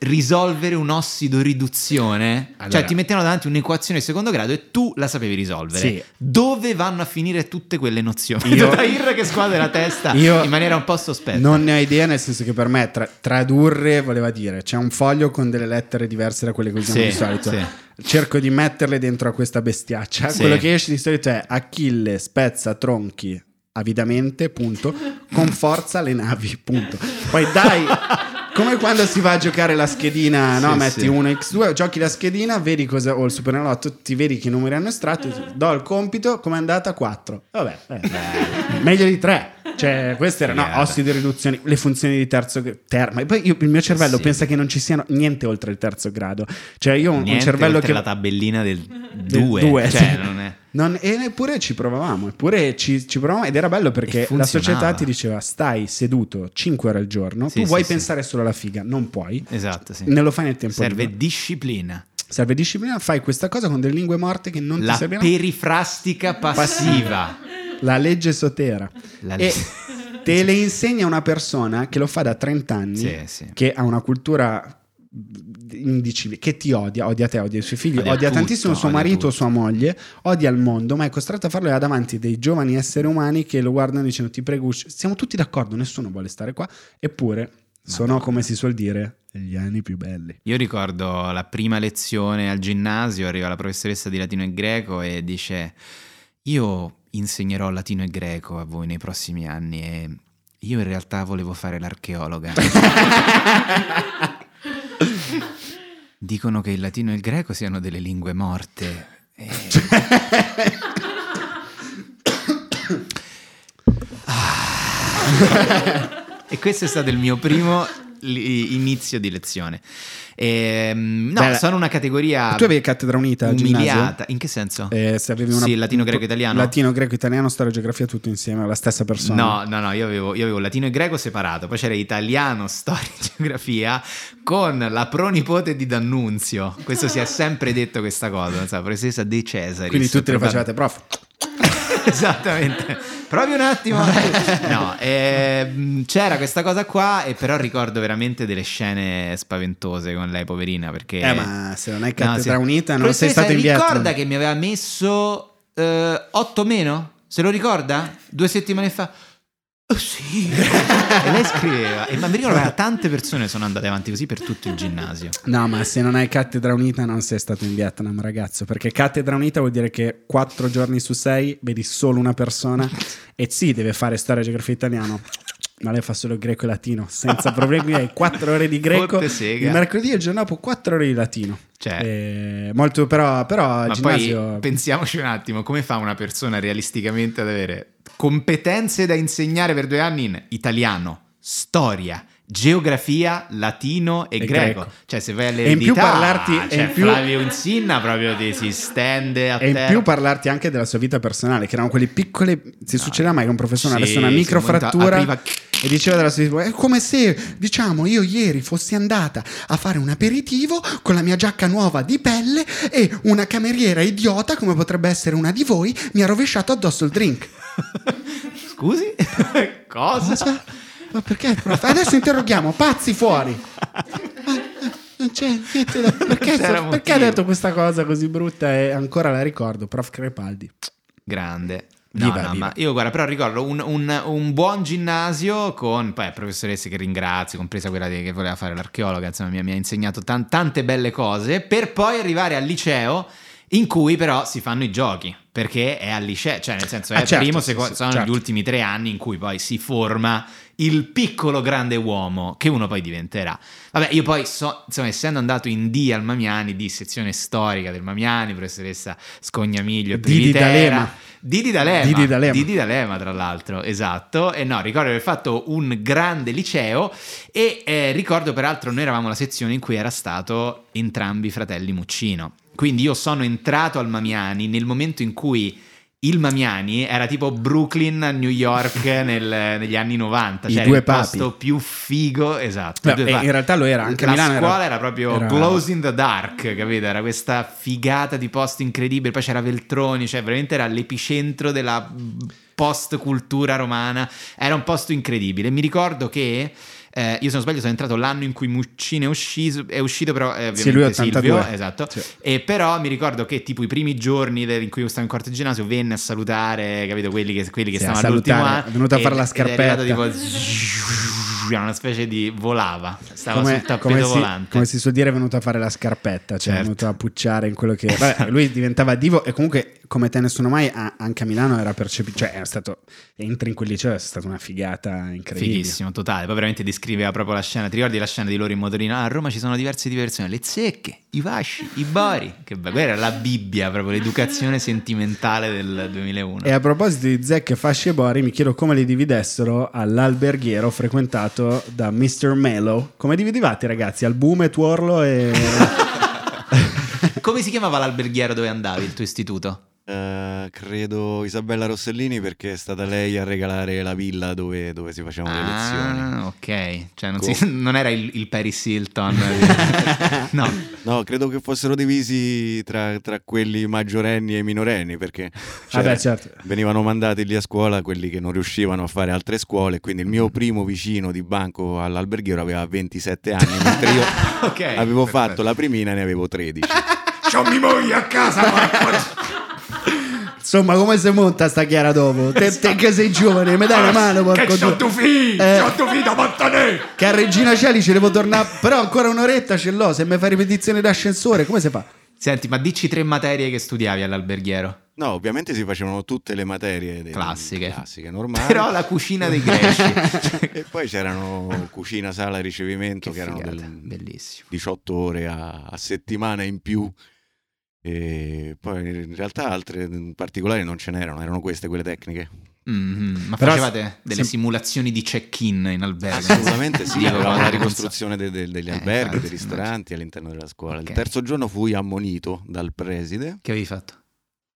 risolvere un ossido riduzione, Allora- cioè ti mettevano davanti un'equazione di secondo grado e tu la sapevi risolvere. Sì. Dove vanno a finire tutte quelle nozioni? Io- Tahir che scuote la testa Io- in maniera un po' sospetta. Non ne ho idea, nel senso che per me tra- tradurre voleva dire c'è un foglio con delle lettere diverse da quelle che usiamo Sì, di solito. sì. Cerco di metterle dentro a questa bestiaccia. Quello che esce di solito è Achille spezza tronchi avidamente, punto, con forza le navi, punto. Poi dai, come quando si va a giocare la schedina, no? Sì, Metti sì. 1 x2, giochi la schedina, vedi cosa, o il Superenalotto, ti vedi che numeri hanno estratto, ti do il compito, com'è andata? 4. Vabbè, eh, meglio di 3. Cioè, queste erano no, Figata. ossidi riduzioni, le funzioni di terzo termo. E poi io- il mio cervello Sì. pensa che non ci siano niente oltre il terzo grado. Cioè, io ho un cervello oltre che la tabellina del del 2, due, cioè sì. non è Non- e neppure ci provavamo, eppure ci, ci provavamo ed era bello perché la società ti diceva stai seduto 5 ore al giorno, Sì, tu vuoi sì, pensare solo alla figa, non puoi, Esatto, sì. ne lo fai nel tempo Serve libero. disciplina. Serve disciplina, fai questa cosa con delle lingue morte che non La ti servono. perifrastica passiva. La legge sotera. La- E te le insegna una persona che lo fa da 30 anni, che ha una cultura indicibile, che ti odia, odia te, odia i suoi figli, Odia odia, tutto, tantissimo suo odia marito tutto. sua moglie, odia il mondo, ma è costretto a farlo e ha davanti dei giovani esseri umani che lo guardano dicendo ti prego, usci-". siamo tutti d'accordo, nessuno vuole stare qua, eppure sono, come si suol dire, gli anni più belli. Io ricordo la prima lezione al ginnasio, arriva la professoressa di latino e greco e dice io insegnerò latino e greco a voi nei prossimi anni e io in realtà volevo fare l'archeologa. Dicono che il latino e il greco siano delle lingue morte. E... Ah. E questo è stato il mio primo inizio di lezione. Ehm, no, Beh, sono una categoria tu avevi cattedra unita umiliata. In che senso? Eh, se avevi una- Sì, latino, greco, italiano. Latino, greco, italiano, storia e geografia tutto insieme, la stessa persona. No, no, no, io avevo, io avevo latino e greco separato, poi c'era italiano, storia e geografia con la pronipote di D'Annunzio. Questo si è sempre detto questa cosa, non so, professoressa De Cesaris. Quindi tutti lo facevate, prof. Esattamente. Provi un attimo. No, ehm, c'era questa cosa qua, e però ricordo veramente delle scene spaventose con lei, poverina, perché... Eh, ma se non hai No, cattedra sì. unita non sei stato in Vietnam. Ricorda che mi aveva messo 8 meno? Se lo ricorda? Due settimane fa. Oh sì. e lei scriveva. E ma mi ricordo che tante persone sono andate avanti così per tutto il ginnasio. No, ma se non hai cattedra unita non sei stato in Vietnam, ragazzo. Perché cattedra unita vuol dire che quattro giorni su sei vedi solo una persona e sì, deve fare storia, geografia italiano. Ma lei fa solo greco e latino senza problemi. Hai quattro ore di greco. Il mercoledì e il giorno dopo quattro ore di latino. Cioè. Eh, molto, però, però ginnasio. poi pensiamoci un attimo, come fa una persona realisticamente ad avere competenze da insegnare per due anni in italiano, storia, geografia, latino e, E greco. greco. Cioè, se vai E in più parlarti- cioè, in più- Flavio Insinna proprio ti si stende a E in terra. più parlarti anche della sua vita personale, che erano quelle piccole. Si succedeva mai che un professore Sì, avesse una microfrattura apriva- e diceva della sua vita. È come se, diciamo, io ieri fossi andata a fare un aperitivo con la mia giacca nuova di pelle e una cameriera idiota, come potrebbe essere una di voi, mi ha rovesciato addosso il drink. Scusi? Cosa? Cosa? Ma perché? prof? Adesso interroghiamo, pazzi fuori. Non c'è niente da... Perché, perché ha detto questa cosa così brutta e ancora la ricordo, prof Crepaldi. Grande. No, Viva, no, viva. ma io guarda, però ricordo un, un- un buon ginnasio con poi professoresse che ringrazio, compresa quella che voleva fare l'archeologa, insomma mi, mi ha insegnato tan- tante belle cose, per poi arrivare al liceo in cui però si fanno i giochi, perché è al liceo, cioè nel senso è Ah, certo, primo, secondo, sono certo. gli ultimi tre anni in cui poi si forma il piccolo grande uomo che uno poi diventerà. Vabbè, io poi so, insomma, essendo andato in D al Mamiani, di sezione storica del Mamiani, professoressa Scognamiglio, Didi Privitera, D'Alema. Didi D'Alema. Didi D'Alema. Didi D'Alema, tra l'altro, esatto. E no, ricordo di aver fatto un grande liceo e eh, ricordo peraltro noi eravamo la sezione in cui era stato entrambi i fratelli Muccino. Quindi io sono entrato al Mamiani nel momento in cui il Mamiani era tipo Brooklyn a New York nel- negli anni 90, I cioè due il posto papi. più figo, esatto. I papi. in realtà lo era, anche la Milano era- scuola era, proprio era- close in the dark, capito? Era questa figata di posto incredibile, poi c'era Veltroni, cioè veramente era l'epicentro della post cultura romana, era un posto incredibile. Mi ricordo che eh, io se non sbaglio sono entrato l'anno in cui Muccino è uscito, è uscito però eh, Sì, lui è ovviamente 82. Silvio, esatto. Sì. E però mi ricordo che tipo i primi giorni del- in cui io stavo in quarto ginnasio venne a salutare, capito, quelli che, quelli che Sì, stavano all'ultimo anno. è venuto a fare la ed è arrivato scarpetta. tipo una specie di volava, stava Come, sul tappeto come si, volante. come si suol dire è venuto a fare la scarpetta, cioè è Certo. venuto a pucciare in quello che... Vabbè, lui diventava divo e comunque come te nessuno mai, anche a Milano era percepito, cioè era stato, entri in quel liceo è stata una figata incredibile. Fighissimo, totale. Poi veramente descriveva proprio la scena. Ti ricordi la scena di loro in motorino? Ah, a Roma ci sono diverse diversioni: le zecche, i fasci, i bori. Che bello. Quella era la Bibbia, proprio l'educazione sentimentale del 2001. E a proposito di zecche, fasci e bori, mi chiedo come li dividessero all'alberghiero frequentato da Mr. Melo. Come dividevate ragazzi? Albume, tuorlo e... Come si chiamava l'alberghiero dove andavi, il tuo istituto? Eh, credo Isabella Rossellini perché è stata lei a regalare la villa dove, dove si facevano le lezioni. Ah, ok. Cioè, non, Co- si- non era il, il Paris Hilton. no. No, credo che fossero divisi tra, tra quelli maggiorenni e i minorenni perché cioè, Vabbè, certo. venivano mandati lì a scuola quelli che non riuscivano a fare altre scuole. Quindi il mio primo vicino di banco all'alberghiero aveva 27 anni, mentre io Ok, avevo perfetto. fatto la primina e ne avevo 13. C'ho mia moglie a casa. Insomma, come si monta sta Chiara dopo? Te, te che sei giovane, mi dai una mano, Che porco c'ho due. due figli, Eh. c'ho due figli da mantenere. Che a Regina Cieli ci devo tornare, però ancora un'oretta ce l'ho, se mi fai ripetizione d'ascensore, come si fa? Senti, ma dici tre materie che studiavi all'alberghiero. No, ovviamente si facevano tutte le materie delle- Classiche. classiche normali. Però la cucina dei greci. e poi c'erano cucina, sala, ricevimento che, Che erano figata, del- bellissimo. 18 ore a, a settimana in più. E poi in realtà altre in particolari non ce n'erano, erano queste quelle tecniche. Mhm, Ma Però facevate delle se- simulazioni di check-in in albergo? Assolutamente sì, avevamo la ricostruzione de- de- degli Eh, alberghi, infatti, dei ristoranti all'interno della scuola. Ok. Il terzo giorno fui ammonito dal preside. Che avevi fatto?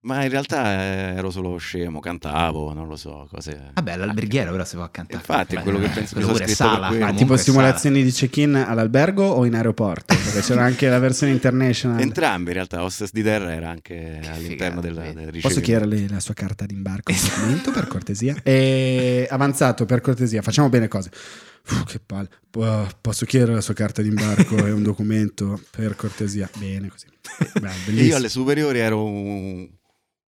Ma in realtà eh, ero solo scemo, cantavo, non lo so, cose... Vabbè, l'alberghiero però si può cantare. Infatti, quello che penso Quello che sala. comunque tipo simulazioni di check-in all'albergo o in aeroporto? Perché c'era anche la versione international. Entrambi in realtà, hostess di terra era anche all'interno figata, del, vedi. del Posso ricevimento. chiederle la sua carta d'imbarco, un documento per cortesia? E avanzato, per cortesia, facciamo bene cose. Uff, che palle. Po- Posso chiedere la sua carta d'imbarco e un documento per cortesia? Bene così. Beh, Io alle superiori ero un,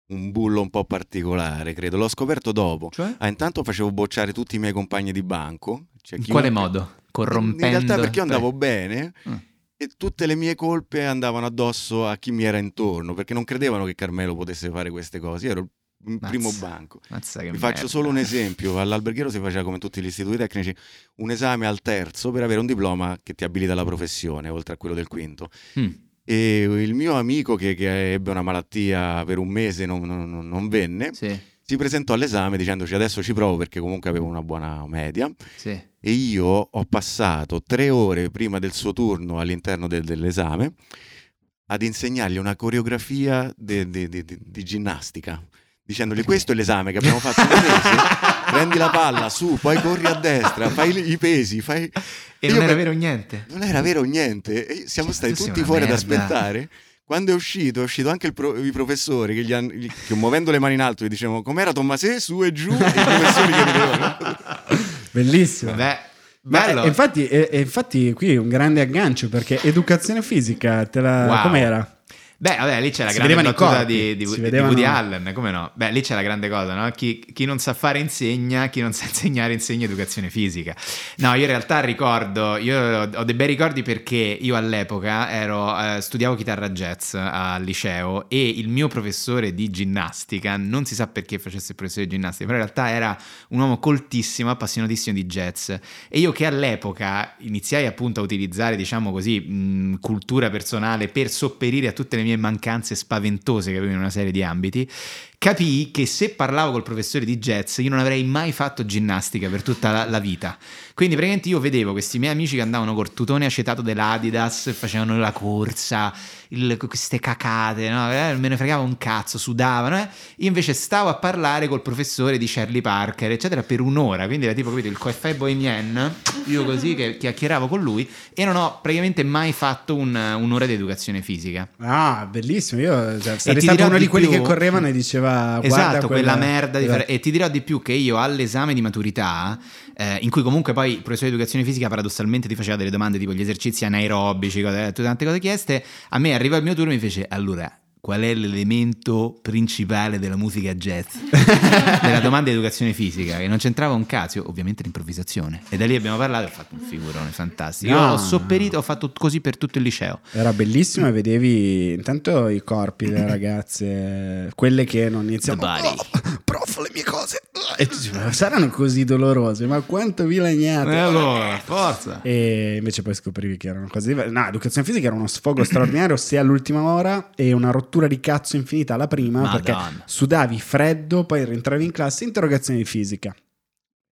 un bullo un po' particolare, credo. L'ho scoperto dopo. Cioè? Ah, intanto facevo bocciare tutti i miei compagni di banco. Cioè, In quale modo? Corrompendo? In realtà perché io andavo bene Mm. e tutte le mie colpe andavano addosso a chi mi era intorno, perché non credevano che Carmelo potesse fare queste cose. Io ero il Mazza. primo banco. Vi faccio merda. solo un esempio. All'alberghiero si faceva come tutti gli istituti tecnici un esame al terzo per avere un diploma che ti abilita alla professione, oltre a quello del quinto. Mm. E il mio amico che, che ebbe una malattia per un mese non, non- non venne, Sì. si presentò all'esame dicendoci adesso ci provo perché comunque avevo una buona media Sì. e io ho passato tre ore prima del suo turno all'interno del- dell'esame ad insegnargli una coreografia de- de- de- de- di ginnastica, dicendogli questo è l'esame che abbiamo fatto un mese, prendi la palla su, poi corri a destra, fai i- pesi, fai... E Io non era per- vero niente. Non era vero niente, e siamo Cioè, stati tutti fuori ad merda. aspettare. Quando è uscito, è uscito anche il pro- i professori che, gli han- gli- che muovendo le mani in alto gli dicevano com'era Tommasè, su e giù, e i professori che ridevano. Bellissimo. Beh, Ma, bello. e infatti, e- e infatti qui è un grande aggancio perché educazione fisica, te la... Wow. com'era? Beh, vabbè, lì c'è la Si grande corpi, di, di, di Woody Allen, come no? Beh, lì c'è la grande cosa, no? Chi, chi non sa fare insegna, chi non sa insegnare insegna educazione fisica. No, io in realtà ricordo, io ho ho dei bei ricordi perché io all'epoca ero, eh, studiavo chitarra jazz al liceo e il mio professore di ginnastica, non si sa perché facesse il professore di ginnastica, però in realtà era un uomo coltissimo, appassionatissimo di jazz e io che all'epoca iniziai appunto a utilizzare, diciamo così, mh, cultura personale per sopperire a tutte le mie mancanze spaventose che avevo in una serie di ambiti, capii che se parlavo col professore di jazz io non avrei mai fatto ginnastica per tutta la, la vita. Quindi praticamente io vedevo questi miei amici che andavano col tutone acetato dell'Adidas, facevano la corsa, il- queste cacate, no? Eh, me ne fregava un cazzo, sudavano. eh. Io invece stavo a parlare col professore di Shirley Parker, eccetera, per un'ora. Quindi era tipo, capito, il coeffet bohemien, io così che chiacchieravo con lui e non ho praticamente mai fatto un- un'ora di educazione fisica. Ah, bellissimo. Io cioè, sarei stato uno di quelli più- che correvano e diceva esatto, quella, quella merda di fare- E ti dirò di più che io all'esame di maturità, eh, in cui comunque poi il professore di educazione fisica paradossalmente ti faceva delle domande tipo gli esercizi anaerobici, cose, tutte tante cose chieste, a me arriva il mio turno e mi fece allora. Qual è l'elemento principale della musica jazz? della domanda di educazione fisica, che non c'entrava un cazzo, io, ovviamente l'improvvisazione. E da lì abbiamo parlato e ho fatto un figurone fantastico. Io No. ho sopperito, ho fatto così per tutto il liceo. Era bellissimo e vedevi intanto i corpi delle ragazze, quelle che non iniziano. "Oh, prof, le mie cose. E tu dici, "Ma saranno così dolorose, ma quanto vi lagnate. E allora, forza. E invece poi scoprivi che erano cose diverse. No, educazione fisica era uno sfogo straordinario sia all'ultima ora e una rottura di cazzo infinita alla prima perché Madonna. sudavi freddo, poi rientravi in classe, interrogazione di fisica.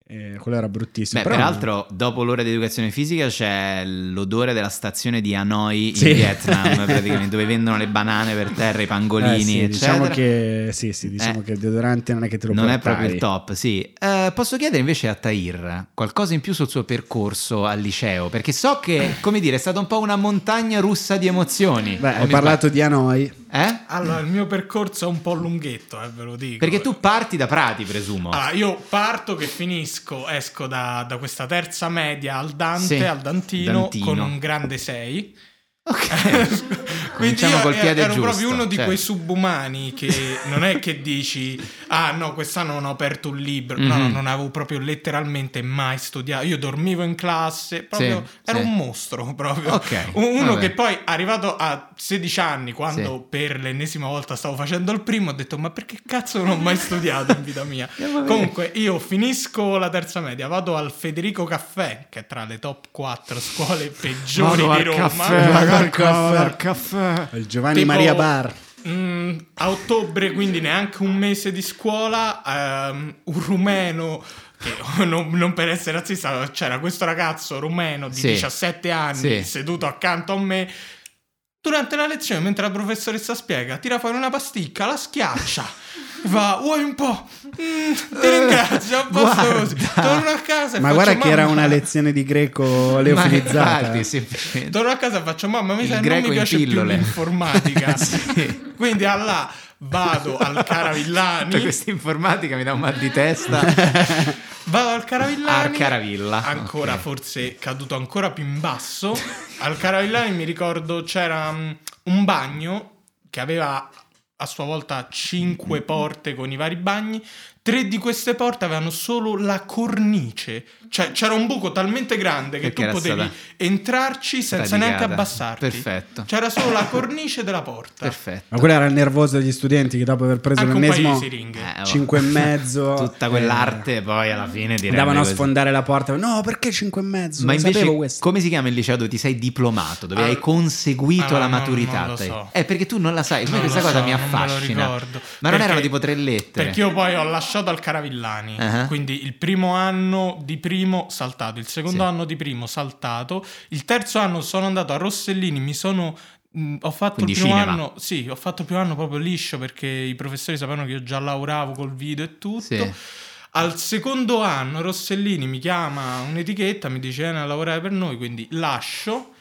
E quello era bruttissimo. Beh, peraltro, dopo l'ora di educazione fisica c'è l'odore della stazione di Hanoi in Sì. Vietnam, praticamente, dove vendono le banane per terra, i pangolini, Eh sì, eccetera. diciamo che sì, sì, diciamo Eh. che il deodorante non è che te lo non è portavi. proprio il top, sì. Eh, posso chiedere invece a Tahir qualcosa in più sul suo percorso al liceo? Perché so che, come dire, è stata un po' una montagna russa di emozioni. Beh, O hai mi parlato di Hanoi. Eh? Allora, il mio percorso è un po' lunghetto, eh, ve lo dico. Perché tu parti da Prati, presumo. Allora, io parto che finisco, esco da, da questa terza media al Dante, Sì, al Dantino, Dantino. con un grande 6. Ok. Quindi Cominciamo io col piede ero giusto, proprio uno di cioè. quei subumani che non è che dici ah no quest'anno non ho aperto un libro no no Mhm. non avevo proprio letteralmente mai studiato io dormivo in classe proprio Sì, ero sì. un mostro proprio Ok, uno vabbè. che poi arrivato a 16 anni quando Sì. per l'ennesima volta stavo facendo il primo ho detto ma perché cazzo non ho mai studiato in vita mia comunque io finisco la terza media vado al Federico Caffè che è tra le top 4 scuole peggiori Vado di al Roma caffè, Vado al al caffè. caffè, al caffè. Il Giovanni Tipo- Maria Bar. Mm, a ottobre, quindi neanche un mese di scuola, ehm, un rumeno, che non, non per essere razzista, c'era questo ragazzo rumeno di Sì. 17 anni Sì. seduto accanto a me. Durante la lezione, mentre la professoressa spiega, tira fuori una pasticca, la schiaccia. Va, vuoi un po'? Mm, ti ringrazio, a posto così. Torno a casa e Ma guarda che era una lezione di greco Ma leofilizzata. infatti. Torno a casa e faccio, mamma, mi Il sa che non greco mi in piace più pillole." l'informatica. Sì. Quindi allà vado al Caravillani. Cioè, questa informatica mi dà un mal di testa. Vado al Caravillani. Al Caravilla, Ancora ok. forse caduto ancora più in basso. Al Caravillani mi ricordo c'era mm, un bagno che aveva a sua volta cinque porte con i vari bagni. Tre di queste porte avevano solo la cornice. Cioè c'era un buco talmente grande che Perché tu potevi stata entrarci senza neanche Praticata. abbassarti. Perfetto. C'era solo la cornice della porta. Perfetto. Ma quello era il nervoso degli studenti che dopo aver preso Anche l'ennesimo di siringhe. Eh, oh. 5 e mezzo Tutta quell'arte poi alla fine direi andavano a sfondare la porta. No, perché 5 e mezzo? Ma Lo invece, sapevo questo. come si chiama il liceo dove ti sei diplomato, dove Ah, hai conseguito ah, la no, maturità? non lo te? so. Eh, perché tu non la sai. A me Non questa cosa so, mi ha non me lo affascina? ricordo. Ma non Perché- erano tipo tre lettere? Perché io poi ho lasciato al Caravillani, Ah. quindi il primo anno di primo saltato, il secondo Sì. anno di primo saltato, il terzo anno sono andato a Rossellini, mi sono... ho fatto Quindi il primo cinema. anno, sì, ho fatto il primo anno proprio liscio perché i professori sapevano che io già lavoravo col video e tutto. Sì. Al secondo anno Rossellini mi chiama un'etichetta, mi dice vieni a lavorare per noi, quindi lascio.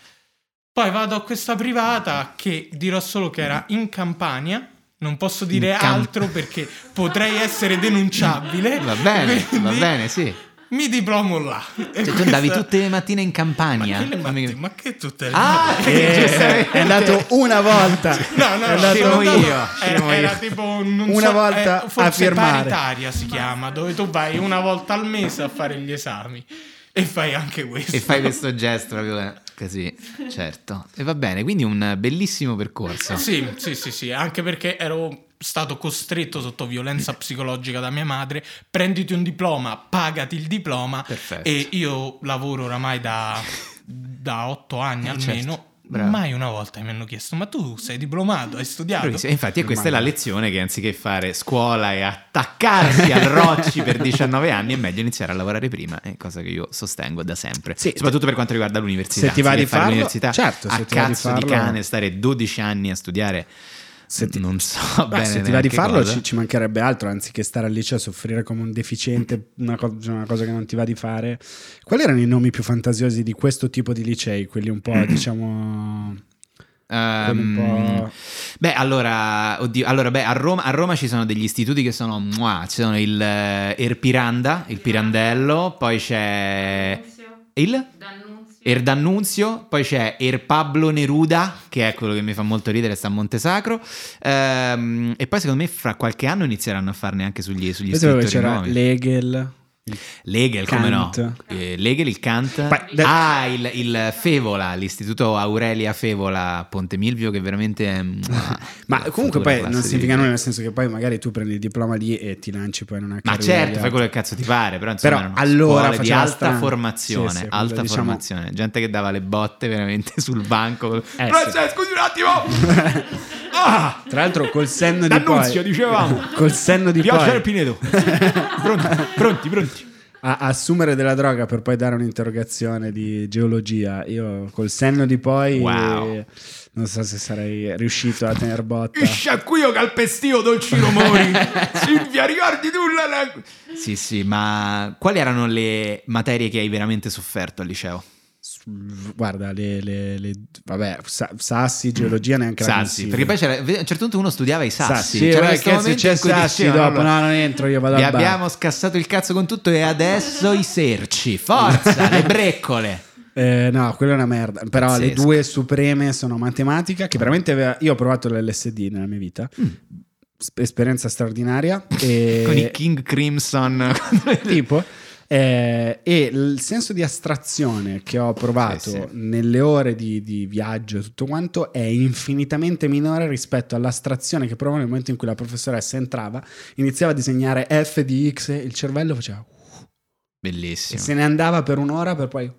Poi vado a questa privata che dirò solo che era in Campania. Non posso dire altro perché potrei essere denunciabile. Va bene, va bene, sì. Mi diplomo là. Cioè, tu andavi tutte le mattine in Campania? Ma che, mattine- ma che tutte le Ah, Eh, giustamente. è andato una volta. No, no, È andato- io, era, era tipo non Una so, volta eh, forse a firmare. paritaria si chiama, dove tu vai una volta al mese a fare gli esami e fai anche questo. E fai questo gesto proprio così, certo. E va bene, quindi un bellissimo percorso. Sì, sì, sì, sì, anche perché ero stato costretto sotto violenza psicologica da mia madre, prenditi un diploma, pagati il diploma Perfetto. e io lavoro oramai da, da otto anni Eh, almeno. certo. Bravo. Mai una volta mi hanno chiesto: Ma tu sei diplomato? Hai studiato? E infatti, questa è la lezione che anziché fare scuola e attaccarsi al rocci per 19 anni, è meglio iniziare a lavorare prima, è cosa che io sostengo da sempre. Sì. Soprattutto per quanto riguarda l'università. Se ti va di fare farlo- l'università certo, se a ti va di cazzo di, farlo- cane, stare 12 anni a studiare, Se ti- non so Beh, bene se ti va di farlo ci, ci mancherebbe altro, anziché stare al liceo a soffrire come un deficiente, una, co- cioè una cosa che non ti va di fare. Quali erano i nomi più fantasiosi di questo tipo di licei? Quelli un po', diciamo... po'... Beh, allora, oddio, allora beh, a, Roma, a Roma ci sono degli istituti che sono, mua, ci sono il eh, Erpiranda, il Pirandello, poi c'è il Erdannunzio, poi c'è Er Pablo Neruda, che è quello che mi fa molto ridere, sta a Montesacro, ehm, e poi secondo me fra qualche anno inizieranno a farne anche sugli, sugli Io scrittori c'era nuovi. Legel. Legel, come no? Eh, Legel, il Kant. Ah, il, il Fevola, l'istituto Aurelia Fevola Ponte Milvio, che veramente è... mua, Ma comunque poi non significa nulla, nel senso che poi magari tu prendi il diploma lì e ti lanci poi in una Ma carriera certo, di fai quello che cazzo ti pare, però insomma Però allora di alta strano. formazione, Sì, sì, alta diciamo- formazione, gente che dava le botte veramente sul banco. Eh, Grazie, scusi un attimo! ah! Tra l'altro col senno di D'Annunzio, poi dicevamo. Col senno di Pioggia poi del Pinedo. pronti, pronti, pronti. A assumere della droga per poi dare un'interrogazione di geologia. Io col senno di poi Wow. non so se sarei riuscito a tener botta. Il sciacquio calpestio dolcino mori. Silvia, ricordi tu la- Sì, sì, ma quali erano le materie che hai veramente sofferto al liceo? Guarda, le, le- le- vabbè, sa- sassi, geologia neanche la Sassi, perché poi c'era, a un certo punto uno studiava i sassi. Sassi, C'era questo che in cui sassi dopo, no, non entro, io vado Vi abbiamo scassato il cazzo con tutto e adesso i serci. Forza, le breccole. Eh, no, quella è una merda. Però le Pazzesco. due supreme sono matematica, che veramente aveva... Io ho provato l'LSD nella mia vita. S- Esperienza straordinaria. E... Mm. Con i King Crimson. tipo eh, e il senso di astrazione che ho provato Sì, sì. nelle ore di, di viaggio e tutto quanto è infinitamente minore rispetto all'astrazione che provavo nel momento in cui la professoressa entrava iniziava a disegnare F di X e il cervello faceva e Bellissimo. se ne andava per un'ora per poi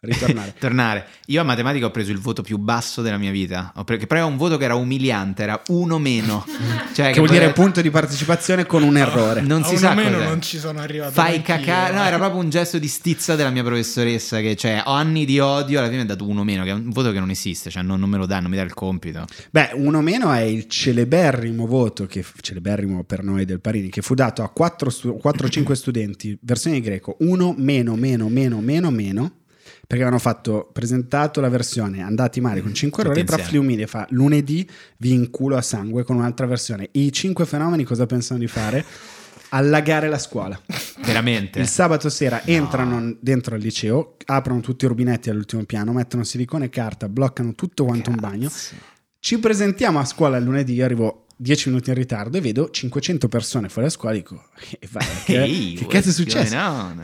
ritornare Tornare. Io a matematica ho preso il voto più basso della mia vita. Ho pre- che però era un voto che era umiliante, era uno meno. Cioè, che vuol dire poteva- punto di partecipazione con un errore Non A si uno sa meno cos'è. non ci sono arrivato. Fai cacare, no, eh. era proprio un gesto di stizza della mia professoressa. Che cioè, ho anni di odio. Alla fine mi ha dato uno meno, che è un voto che non esiste, cioè non, non me lo dà, non mi dà il compito. Beh, uno meno è il celeberrimo voto, che, celeberrimo per noi del Parini, che fu dato a 4-5 studenti, versione di greco, uno meno, meno, meno, meno, meno, perché avevano fatto, presentato la versione andati male con 5 Tutti errori, prof insieme. li umilia e fa lunedì vi inculo a sangue con un'altra versione. I 5 fenomeni cosa pensano di fare? Allagare la scuola. Veramente. Il sabato sera entrano dentro al liceo, aprono tutti i rubinetti all'ultimo piano, mettono silicone e carta, bloccano tutto quanto un bagno. Ci presentiamo a scuola il lunedì, io arrivo 10 minuti in ritardo e vedo 500 persone fuori a scuola. Dico, eh, vai, che, Ehi, che cazzo è successo?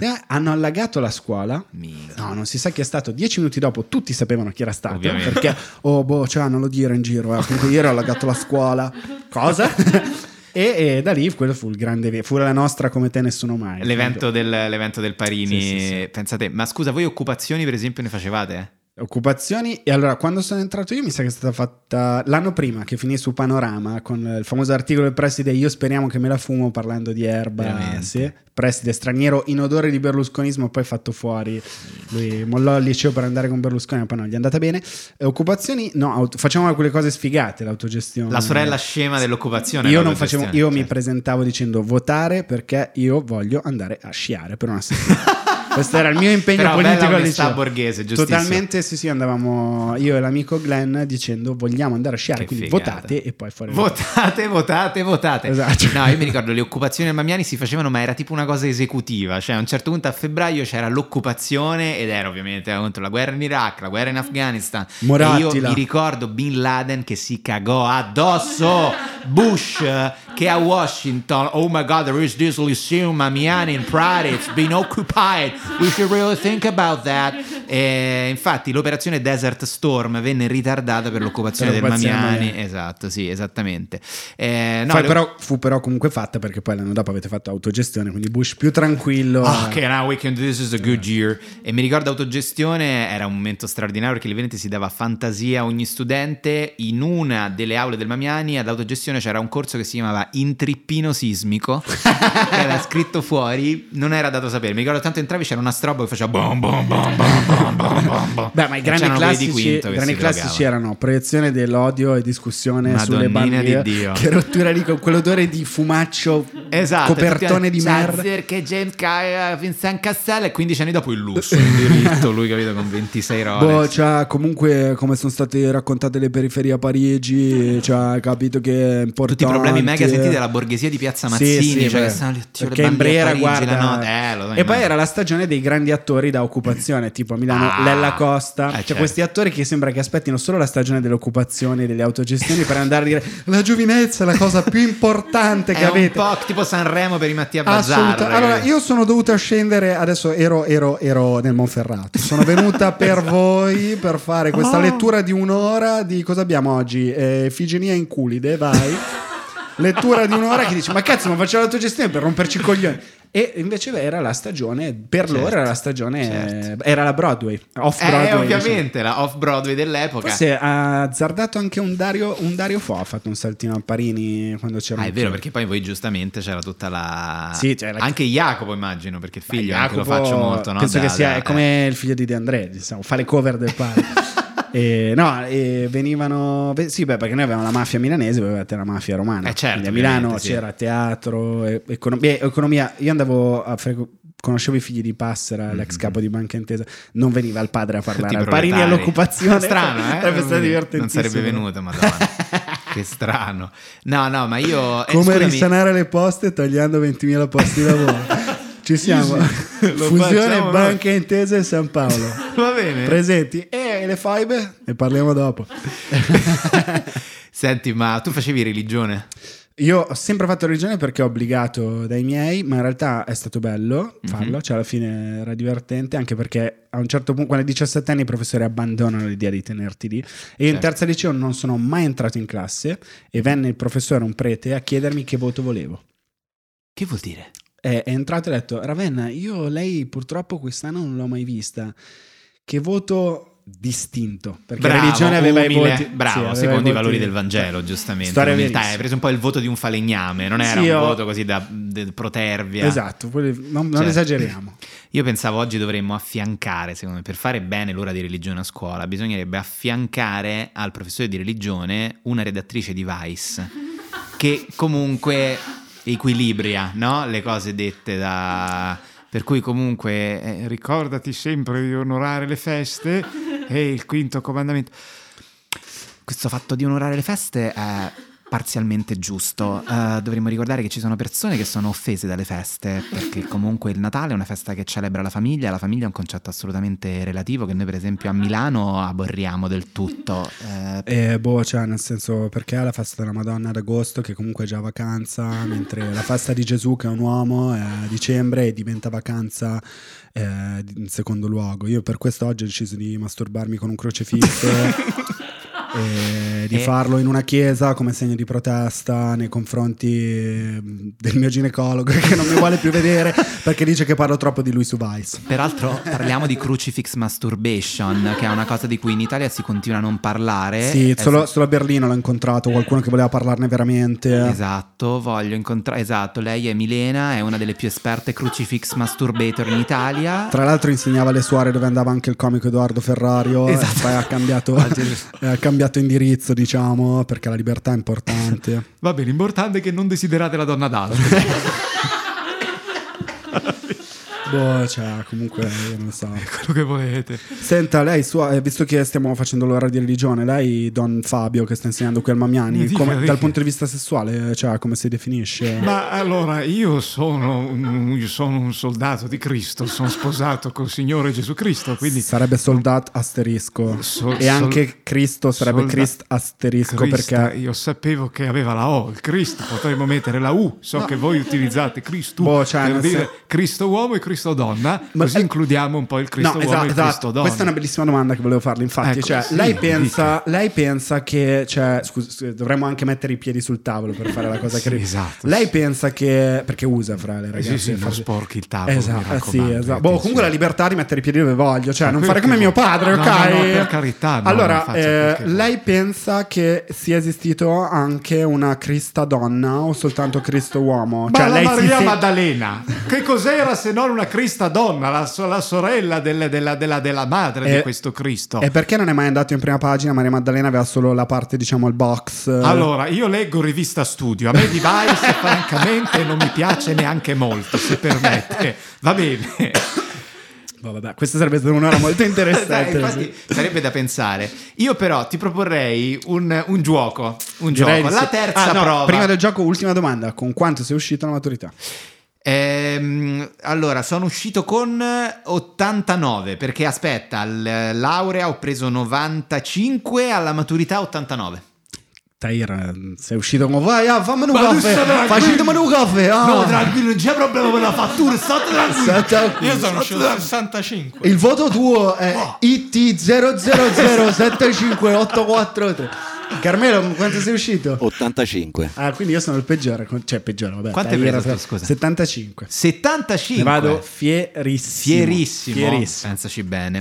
Eh, hanno allagato la scuola. Minchia. No, non si sa chi è stato. Dieci minuti dopo tutti sapevano chi era stato. Ovviamente. Perché, oh, boh, cioè, non lo dire in giro. Eh. Comunque, ieri ho allagato la scuola. Cosa? e, e da lì quello fu il grande. ve- Fu la nostra come te nessuno mai. L'evento del, l'evento del Parini, Sì, sì, sì. pensate, ma scusa, voi occupazioni per esempio ne facevate? Occupazioni, e allora quando sono entrato io mi sa che è stata fatta l'anno prima che finì su Panorama con il famoso articolo del preside Io speriamo che me la fumo parlando di erba, sì. preside straniero in odore di berlusconismo poi fatto fuori, lui mollò il liceo per andare con Berlusconi ma poi non gli è andata bene. E occupazioni, no, aut- facciamo quelle cose sfigate, l'autogestione. La sorella scema dell'occupazione. Io non facevo, io mi certo. presentavo dicendo votare perché io voglio andare a sciare per una settimana. Questo era il mio impegno Però politico al liceo. borghese, giustissimo. Totalmente sì, sì, andavamo io e l'amico Glenn dicendo vogliamo andare a sciare, Che quindi figata. votate e poi fuori. Votate, votate, votate. Esatto. No, io mi ricordo le occupazioni al Mamiani si facevano, ma era tipo una cosa esecutiva. Cioè, a un certo punto a febbraio c'era l'occupazione ed era ovviamente contro la guerra in Iraq, la guerra in Afghanistan. Morattila. E io mi ricordo Bin Laden che si cagò addosso. Bush eh, che a Washington, oh my god, there is this Lyceum Mamiani in Pride, it's been occupied. We should really think about that. E infatti l'operazione Desert Storm venne ritardata per l'occupazione Per del Mamiani. Mamiani. Esatto, sì, esattamente. Eh, no, le- però, fu però comunque fatta perché poi l'anno dopo avete fatto autogestione, quindi Bush più tranquillo. Oh, ok, now we can do this is a good year. E mi ricordo autogestione, era un momento straordinario perché veramente si dava fantasia a ogni studente. In una delle aule del Mamiani all'autogestione c'era un corso che si chiamava intrippino in trippino sismico, era scritto fuori, non era dato a sapere. Mi ricordo tanto entravi c'era una strobo che faceva bom bom bom bom bom bom. Beh, ma i grandi classici, grandi classici erano proiezione dell'odio e discussione Madonnina sulle bandiere. Di Dio. Che rottura lì con quell'odore di fumaccio, esatto, copertone di merda. che James Kyle Vincent Cassell e 15 anni dopo il lusso, il diritto, lui capito con 26 boh, rolex. Boh, cioè, comunque come sono state raccontate le periferie a Parigi, cioè, capito che è importante. Tutti i problemi mega sentiti dalla borghesia di Piazza Sì, Mazzini, sì, cioè che stanno lì, oddio, le perché in bandiere a Brera, Parigi, guarda, la notte, eh, e poi era la stagione dei grandi attori da occupazione, tipo a Milano Ah, Lella Costa, eh, cioè certo. questi attori che sembra che aspettino solo la stagione delle occupazioni, delle autogestioni per andare a dire la giovinezza è la cosa più importante che È un avete. po' tipo Sanremo per i Mattia Bazzar. Assolutamente. Allora, io sono dovuta scendere. Adesso ero, ero- ero nel Monferrato. Sono venuta per voi per fare questa Oh. lettura di un'ora di cosa abbiamo oggi? Eh, Figenia in culide, vai. Lettura di un'ora che dici: Ma cazzo, ma faccio l'autogestione per romperci i coglioni. E invece era la stagione, per Certo, loro era la stagione, certo. era la Broadway, off Eh, Broadway. ovviamente, la off-Broadway dell'epoca. Forse ha azzardato anche un Dario, un Dario Fo, ha fatto un saltino a Parini quando c'era Ah, è vero, film. perché poi voi giustamente c'era tutta la... Sì, la- Anche Jacopo immagino, perché Beh, figlio anche lo Jacopo, faccio molto, no? Penso Da- che sia da- è come il figlio di De André, diciamo, fa le cover del padre. E, no, e venivano. Sì, beh, perché noi avevamo la mafia milanese, voi avevate la mafia romana. Eh, certo, a Milano sì. c'era teatro, e- econo- beh, economia. Io andavo a frequ- Conoscevo i figli di Passera, l'ex capo di Banca Intesa. Non veniva il padre a parlare Mm-hmm. Al Parini all'occupazione. Strano, eh? Sarebbe stato divertentissimo. Non sarebbe venuto, madonna. che strano. No, no, ma io... eh, Come scusami, risanare le poste tagliando 20.000 posti di lavoro. Ci siamo. Fusione facciamo Banca Intesa e San Paolo. Va bene. Presenti. E le fibe? Ne parliamo dopo. Senti, ma tu facevi religione? Io ho sempre fatto religione perché ho obbligato dai miei, ma in realtà è stato bello farlo, Mhm. cioè alla fine era divertente, anche perché a un certo punto, quando hai 17 anni, i professori abbandonano l'idea di tenerti lì. E io in Certo. terza liceo non sono mai entrato in classe e venne il professore, un prete, a chiedermi che voto volevo. Che vuol dire? È, è entrato e ha detto: Ravenna, io lei purtroppo quest'anno non l'ho mai vista. Che voto distinto? Perché Bravo, religione aveva umile, i voti. bravo, sì, secondo i voti- valori del Vangelo, giustamente. Storia L'umiltà, verissima. hai preso un po' il voto di un falegname, non era Sì, un voto così da, protervia. Esatto, non, non Certo. esageriamo. Io pensavo oggi dovremmo affiancare, secondo me, per fare bene l'ora di religione a scuola, bisognerebbe affiancare al professore di religione una redattrice di Vice che comunque equilibria no? le cose dette da... Per cui comunque eh, ricordati sempre di onorare le feste e il quinto comandamento. Questo fatto di onorare le feste è parzialmente giusto. Eh, dovremmo ricordare che ci sono persone che sono offese dalle feste, perché comunque il Natale è una festa che celebra la famiglia, la famiglia è un concetto assolutamente relativo che noi per esempio a Milano aborriamo del tutto. Eh, Eh, boh, cioè, nel senso, perché la festa della Madonna ad agosto, che comunque è già vacanza, mentre la festa di Gesù, che è un uomo, è a dicembre e diventa vacanza eh, in secondo luogo. Io per questo oggi ho deciso di masturbarmi con un crocefisso. e di E- farlo in una chiesa come segno di protesta nei confronti eh, del mio ginecologo che non mi vuole più vedere perché dice che parlo troppo di lui su Vice. Peraltro parliamo di crucifix masturbation, che è una cosa di cui in Italia si continua a non parlare. Sì, È- solo, solo a Berlino l'ho incontrato, qualcuno che voleva parlarne veramente. Esatto, voglio incontrare. Esatto, lei è Milena, è una delle più esperte crucifix masturbator in Italia. Tra l'altro insegnava alle suore dove andava anche il comico Edoardo Ferrario Esatto. poi ha cambiato, ha cambiato indirizzo, diciamo, perché la libertà è importante. Va bene, l'importante è che non desiderate la donna d'altro. boh, cioè, comunque, io non so. Quello che volete. Senta, lei, sua, eh, visto che stiamo facendo l'ora di religione, lei, Don Fabio, che sta insegnando qui al Mamiani, Mi dica, come- dal punto di vista sessuale, cioè, come si definisce? Ma allora io sono, un- io sono un soldato di Cristo, sono sposato col Signore Gesù Cristo, quindi Sarebbe soldat asterisco. Sol- e anche Cristo sarebbe solda- Christ asterisco Crista, perché... io sapevo che aveva la O, il Cristo, potremmo mettere la U, so che voi utilizzate Cristo Boh, cioè, per dire sen- Cristo uomo e Cristo donna, Ma- così eh, includiamo un po' il Cristo no, uomo esatto, e il esatto. Cristo donna. Questa è una bellissima domanda che volevo farle. Infatti, Ecco, cioè, sì, lei, pensa, lei pensa che, cioè, scusa, dovremmo anche mettere i piedi sul tavolo per fare la cosa Sì, che. esatto, Lei pensa che. Perché usa fra le Eh ragazze. sì, sì, non sporchi il tavolo, Esatto, eh, sì, esatto. Boh, comunque la libertà di mettere i piedi dove voglio, cioè Ma non fare come mio padre, No, ok? no, no, per carità, allora, eh, lei pensa che sia esistito anche una Crista donna o soltanto Cristo uomo? Cioè, lei Maria Maddalena, che cos'era se non una Crista donna, la, so- la sorella del- della, della- della madre Eh, di questo Cristo? E perché non è mai andato in prima pagina? Maria Maddalena aveva solo la parte, diciamo, il box. Allora, io leggo rivista studio, a me di Vice francamente non mi piace neanche molto, se permette. Va bene. Boh, vabbè, questa sarebbe stata un'ora molto Dai, interessante. infatti sarebbe da pensare. Io però ti proporrei un, un gioco. Un gioco. La terza Ah, no, prova. Prima del gioco, ultima domanda: con quanto sei uscito alla maturità? Ehm, allora, sono uscito con 89 perché aspetta, al laurea ho preso 95, alla maturità 89. Tahir, sei uscito come vai, ah, fammi un caffè. Facetemi un caffè. Ah. No, tranquillo, non c'è problema per la fattura, state tranquillo. Io sono uscito a 65. Il voto tuo è IT 0007584 Carmelo, quanto sei uscito? 85. Ah, quindi io sono il peggiore, cioè peggiore, vabbè. Quanto preso era- scusa? 75. 75. Ne vado fierissimo. Fierissimo, Fierissimo. pensaci bene.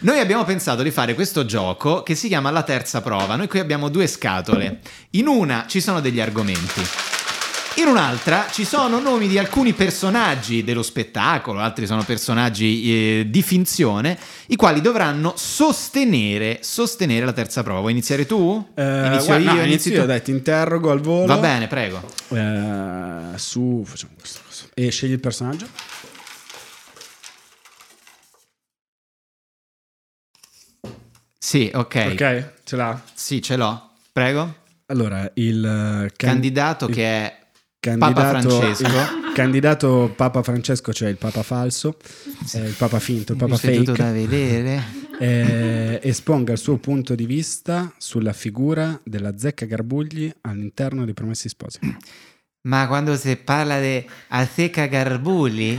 Noi abbiamo pensato di fare questo gioco che si chiama La terza prova. Noi qui abbiamo due scatole. In una ci sono degli argomenti. In un'altra ci sono nomi di alcuni personaggi dello spettacolo, altri sono personaggi eh, di finzione, i quali dovranno sostenere, sostenere la terza prova. Vuoi iniziare tu? Eh, inizio guarda, io, no, inizi inizio io, dai, ti interrogo al volo. Va bene, prego. Eh, su, facciamo questa cosa. E scegli il personaggio. Sì, ok. Ok, ce l'ha. Sì, ce l'ho. Prego. Allora, il eh, can- Candidato il che è candidato, Papa Francesco. candidato Papa Francesco, cioè il Papa falso, eh, il Papa finto, il Papa C'è tutto fake, da vedere. eh, esponga il suo punto di vista sulla figura della zecca Garbugli all'interno dei Promessi Sposi. Ma quando si parla di azzecca garbuli,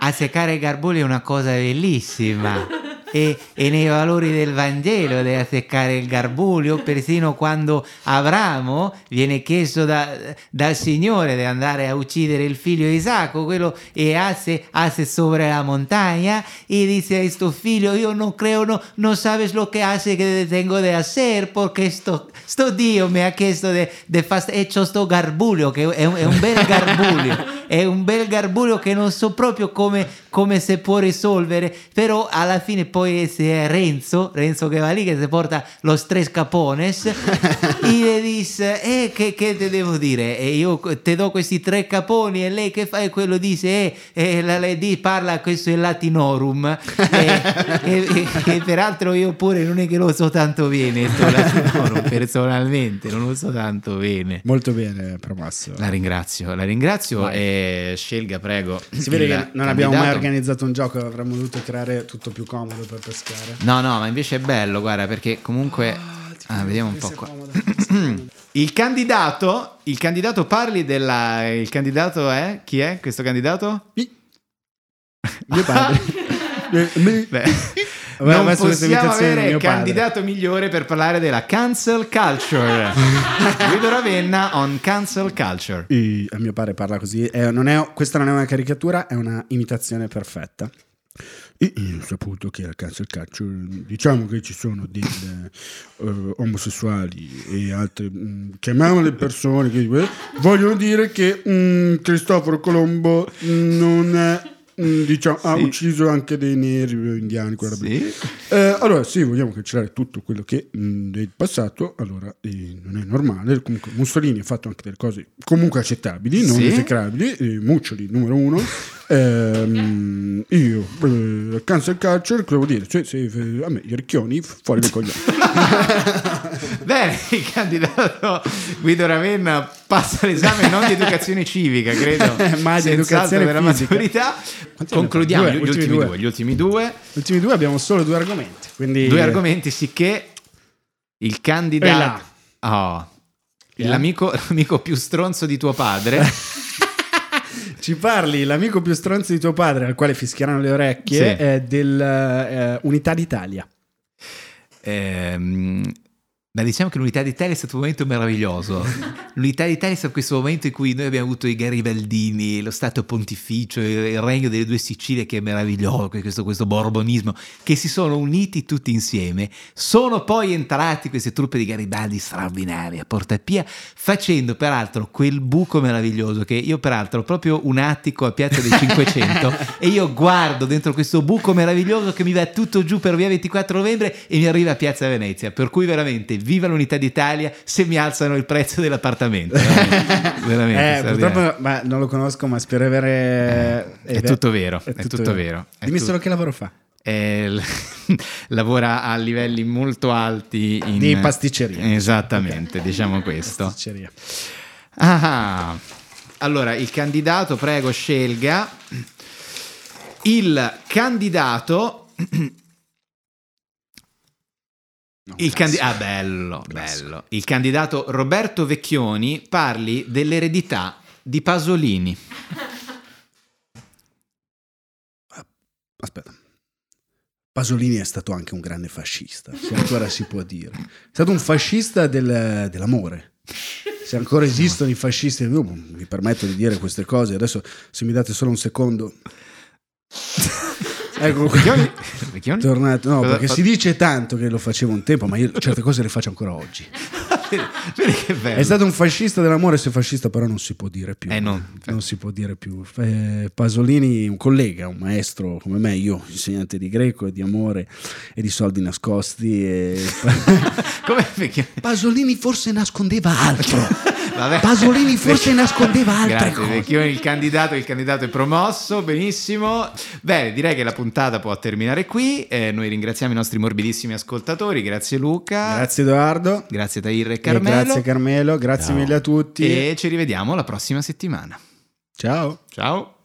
azzeccare garbuli è una cosa bellissima. E, e nei valori del Vangelo di azzeccare il garbulio, persino quando Abramo viene chiesto da- dal Signore di andare a uccidere il figlio Isacco, quello e hace, hace sobre la montagna y dice a questo figlio, io non creo, no, no sabes lo que hace que tengo de hacer, porque sto, sto Dio mi ha chiesto de, de hecho sto garbulio, che è un, è un bel garbulio, è un bel garbulio che non so proprio come, si può risolvere, però alla fine poi è Renzo, Renzo che va lì, che si porta los tres capones, e le dice, eh, che, che te devo dire, e io ti do questi tre caponi e lei che fa? E quello dice, eh, e la, lei parla, questo è latinorum, e, e- e- peraltro io pure non è che lo so tanto bene, sto latinorum, personalmente, non lo so tanto bene. Molto bene, promosso. La ringrazio, la ringrazio Vai. e scelga prego. Si vede che non abbiamo mai candidato. organizzato un gioco, avremmo dovuto creare tutto più comodo per pescare. No, no, ma invece è bello, guarda, perché comunque... Ah, vediamo un po' qua. Il candidato, il candidato parli della... Il candidato è? Chi è questo candidato? Mio padre. Eh, mi- Beh, Vai- non possiamo avere padre. candidato migliore per parlare della cancel culture. Guido Ravenna on cancel culture. E a mio pare parla così. Eh, non è- questa non è una caricatura, è una imitazione perfetta. Io ho saputo che al cancel culture diciamo che ci sono delle eh, omosessuali e altre mh, chiamiamole persone che eh, vogliono dire che mh, Cristoforo Colombo non è, mh, diciamo, ha Sì. ucciso anche dei neri indiani. Sì. Eh, allora, se vogliamo cancellare tutto quello che mh, del passato, allora eh, non è normale. Comunque, Mussolini ha fatto anche delle cose comunque accettabili, non Sì. esecrabili. Eh, Muccioli, numero uno. Ehm, io, eh, cancel culture, cosa vuol dire? Cioè, se, a me gli orecchioni fuori dai coglioni. Bene, il candidato Guido Ravenna passa l'esame non di educazione civica, credo, Ma di educazione della fisica. maturità. Quanti Concludiamo Due, gli ultimi ultimi due. due. Gli ultimi due, Gli ultimi due abbiamo solo due argomenti. Quindi, due argomenti, sicché il candidato... Oh, Eh? l'amico, l'amico più stronzo di tuo padre. Ci parli, l'amico più stronzo di tuo padre, al quale fischieranno le orecchie, Sì. è dell'Unità d'Italia. Ehm, ma diciamo che l'unità d'Italia è stato un momento meraviglioso. L'unità d'Italia è stato questo momento in cui noi abbiamo avuto i Garibaldini, lo Stato Pontificio, il regno delle due Sicilie che è meraviglioso, questo, questo borbonismo, che si sono uniti tutti insieme. Sono poi entrati queste truppe di Garibaldi straordinarie a Porta Pia, facendo peraltro quel buco meraviglioso che io peraltro ho proprio un attico a Piazza del 500 e io guardo dentro questo buco meraviglioso che mi va tutto giù per via 24 novembre e mi arriva a Piazza Venezia. Per cui veramente viva l'unità d'Italia se mi alzano il prezzo dell'appartamento. Veramente, veramente Eh, purtroppo ma non lo conosco, ma spero di avere. Eh, è tutto vero, è tutto vero. È Dimmi tu- solo che lavoro fa. Eh, lavora a livelli molto alti in Di pasticceria. Esattamente, diciamo questo. Pasticceria. Ah, allora il candidato, prego, scelga. Il candidato. Il candi- ah, bello, bello. Il candidato Roberto Vecchioni parli dell'eredità di Pasolini. Aspetta. Pasolini è stato anche un grande fascista, se ancora si può dire. È stato un fascista del- dell'amore. Se ancora esistono i fascisti, io mi permetto di dire queste cose. Adesso, se mi date solo un secondo, ecco. Vecchioni? Vecchioni? Tornato, no, Cosa- perché fa- si dice tanto che lo facevo un tempo, ma io certe cose le faccio ancora oggi. È stato un fascista dell'amore, se fascista però non si può dire più. Eh, no. Non si può dire più. Eh, Pasolini, un collega, un maestro come me, io insegnante di greco e di amore e di soldi nascosti. e-? Pasolini forse nascondeva altro. Vabbè. Pasolini forse nascondeva altre Grazie, cose. Vecchioni, il candidato, il candidato è promosso, benissimo. Bene, direi che la puntata può terminare qui. Eh, noi ringraziamo i nostri morbidissimi ascoltatori. Grazie Luca. Grazie Edoardo. Grazie Tahir e E Carmelo. grazie Carmelo, grazie Ciao. mille a tutti. E ci rivediamo la prossima settimana. Ciao. Ciao.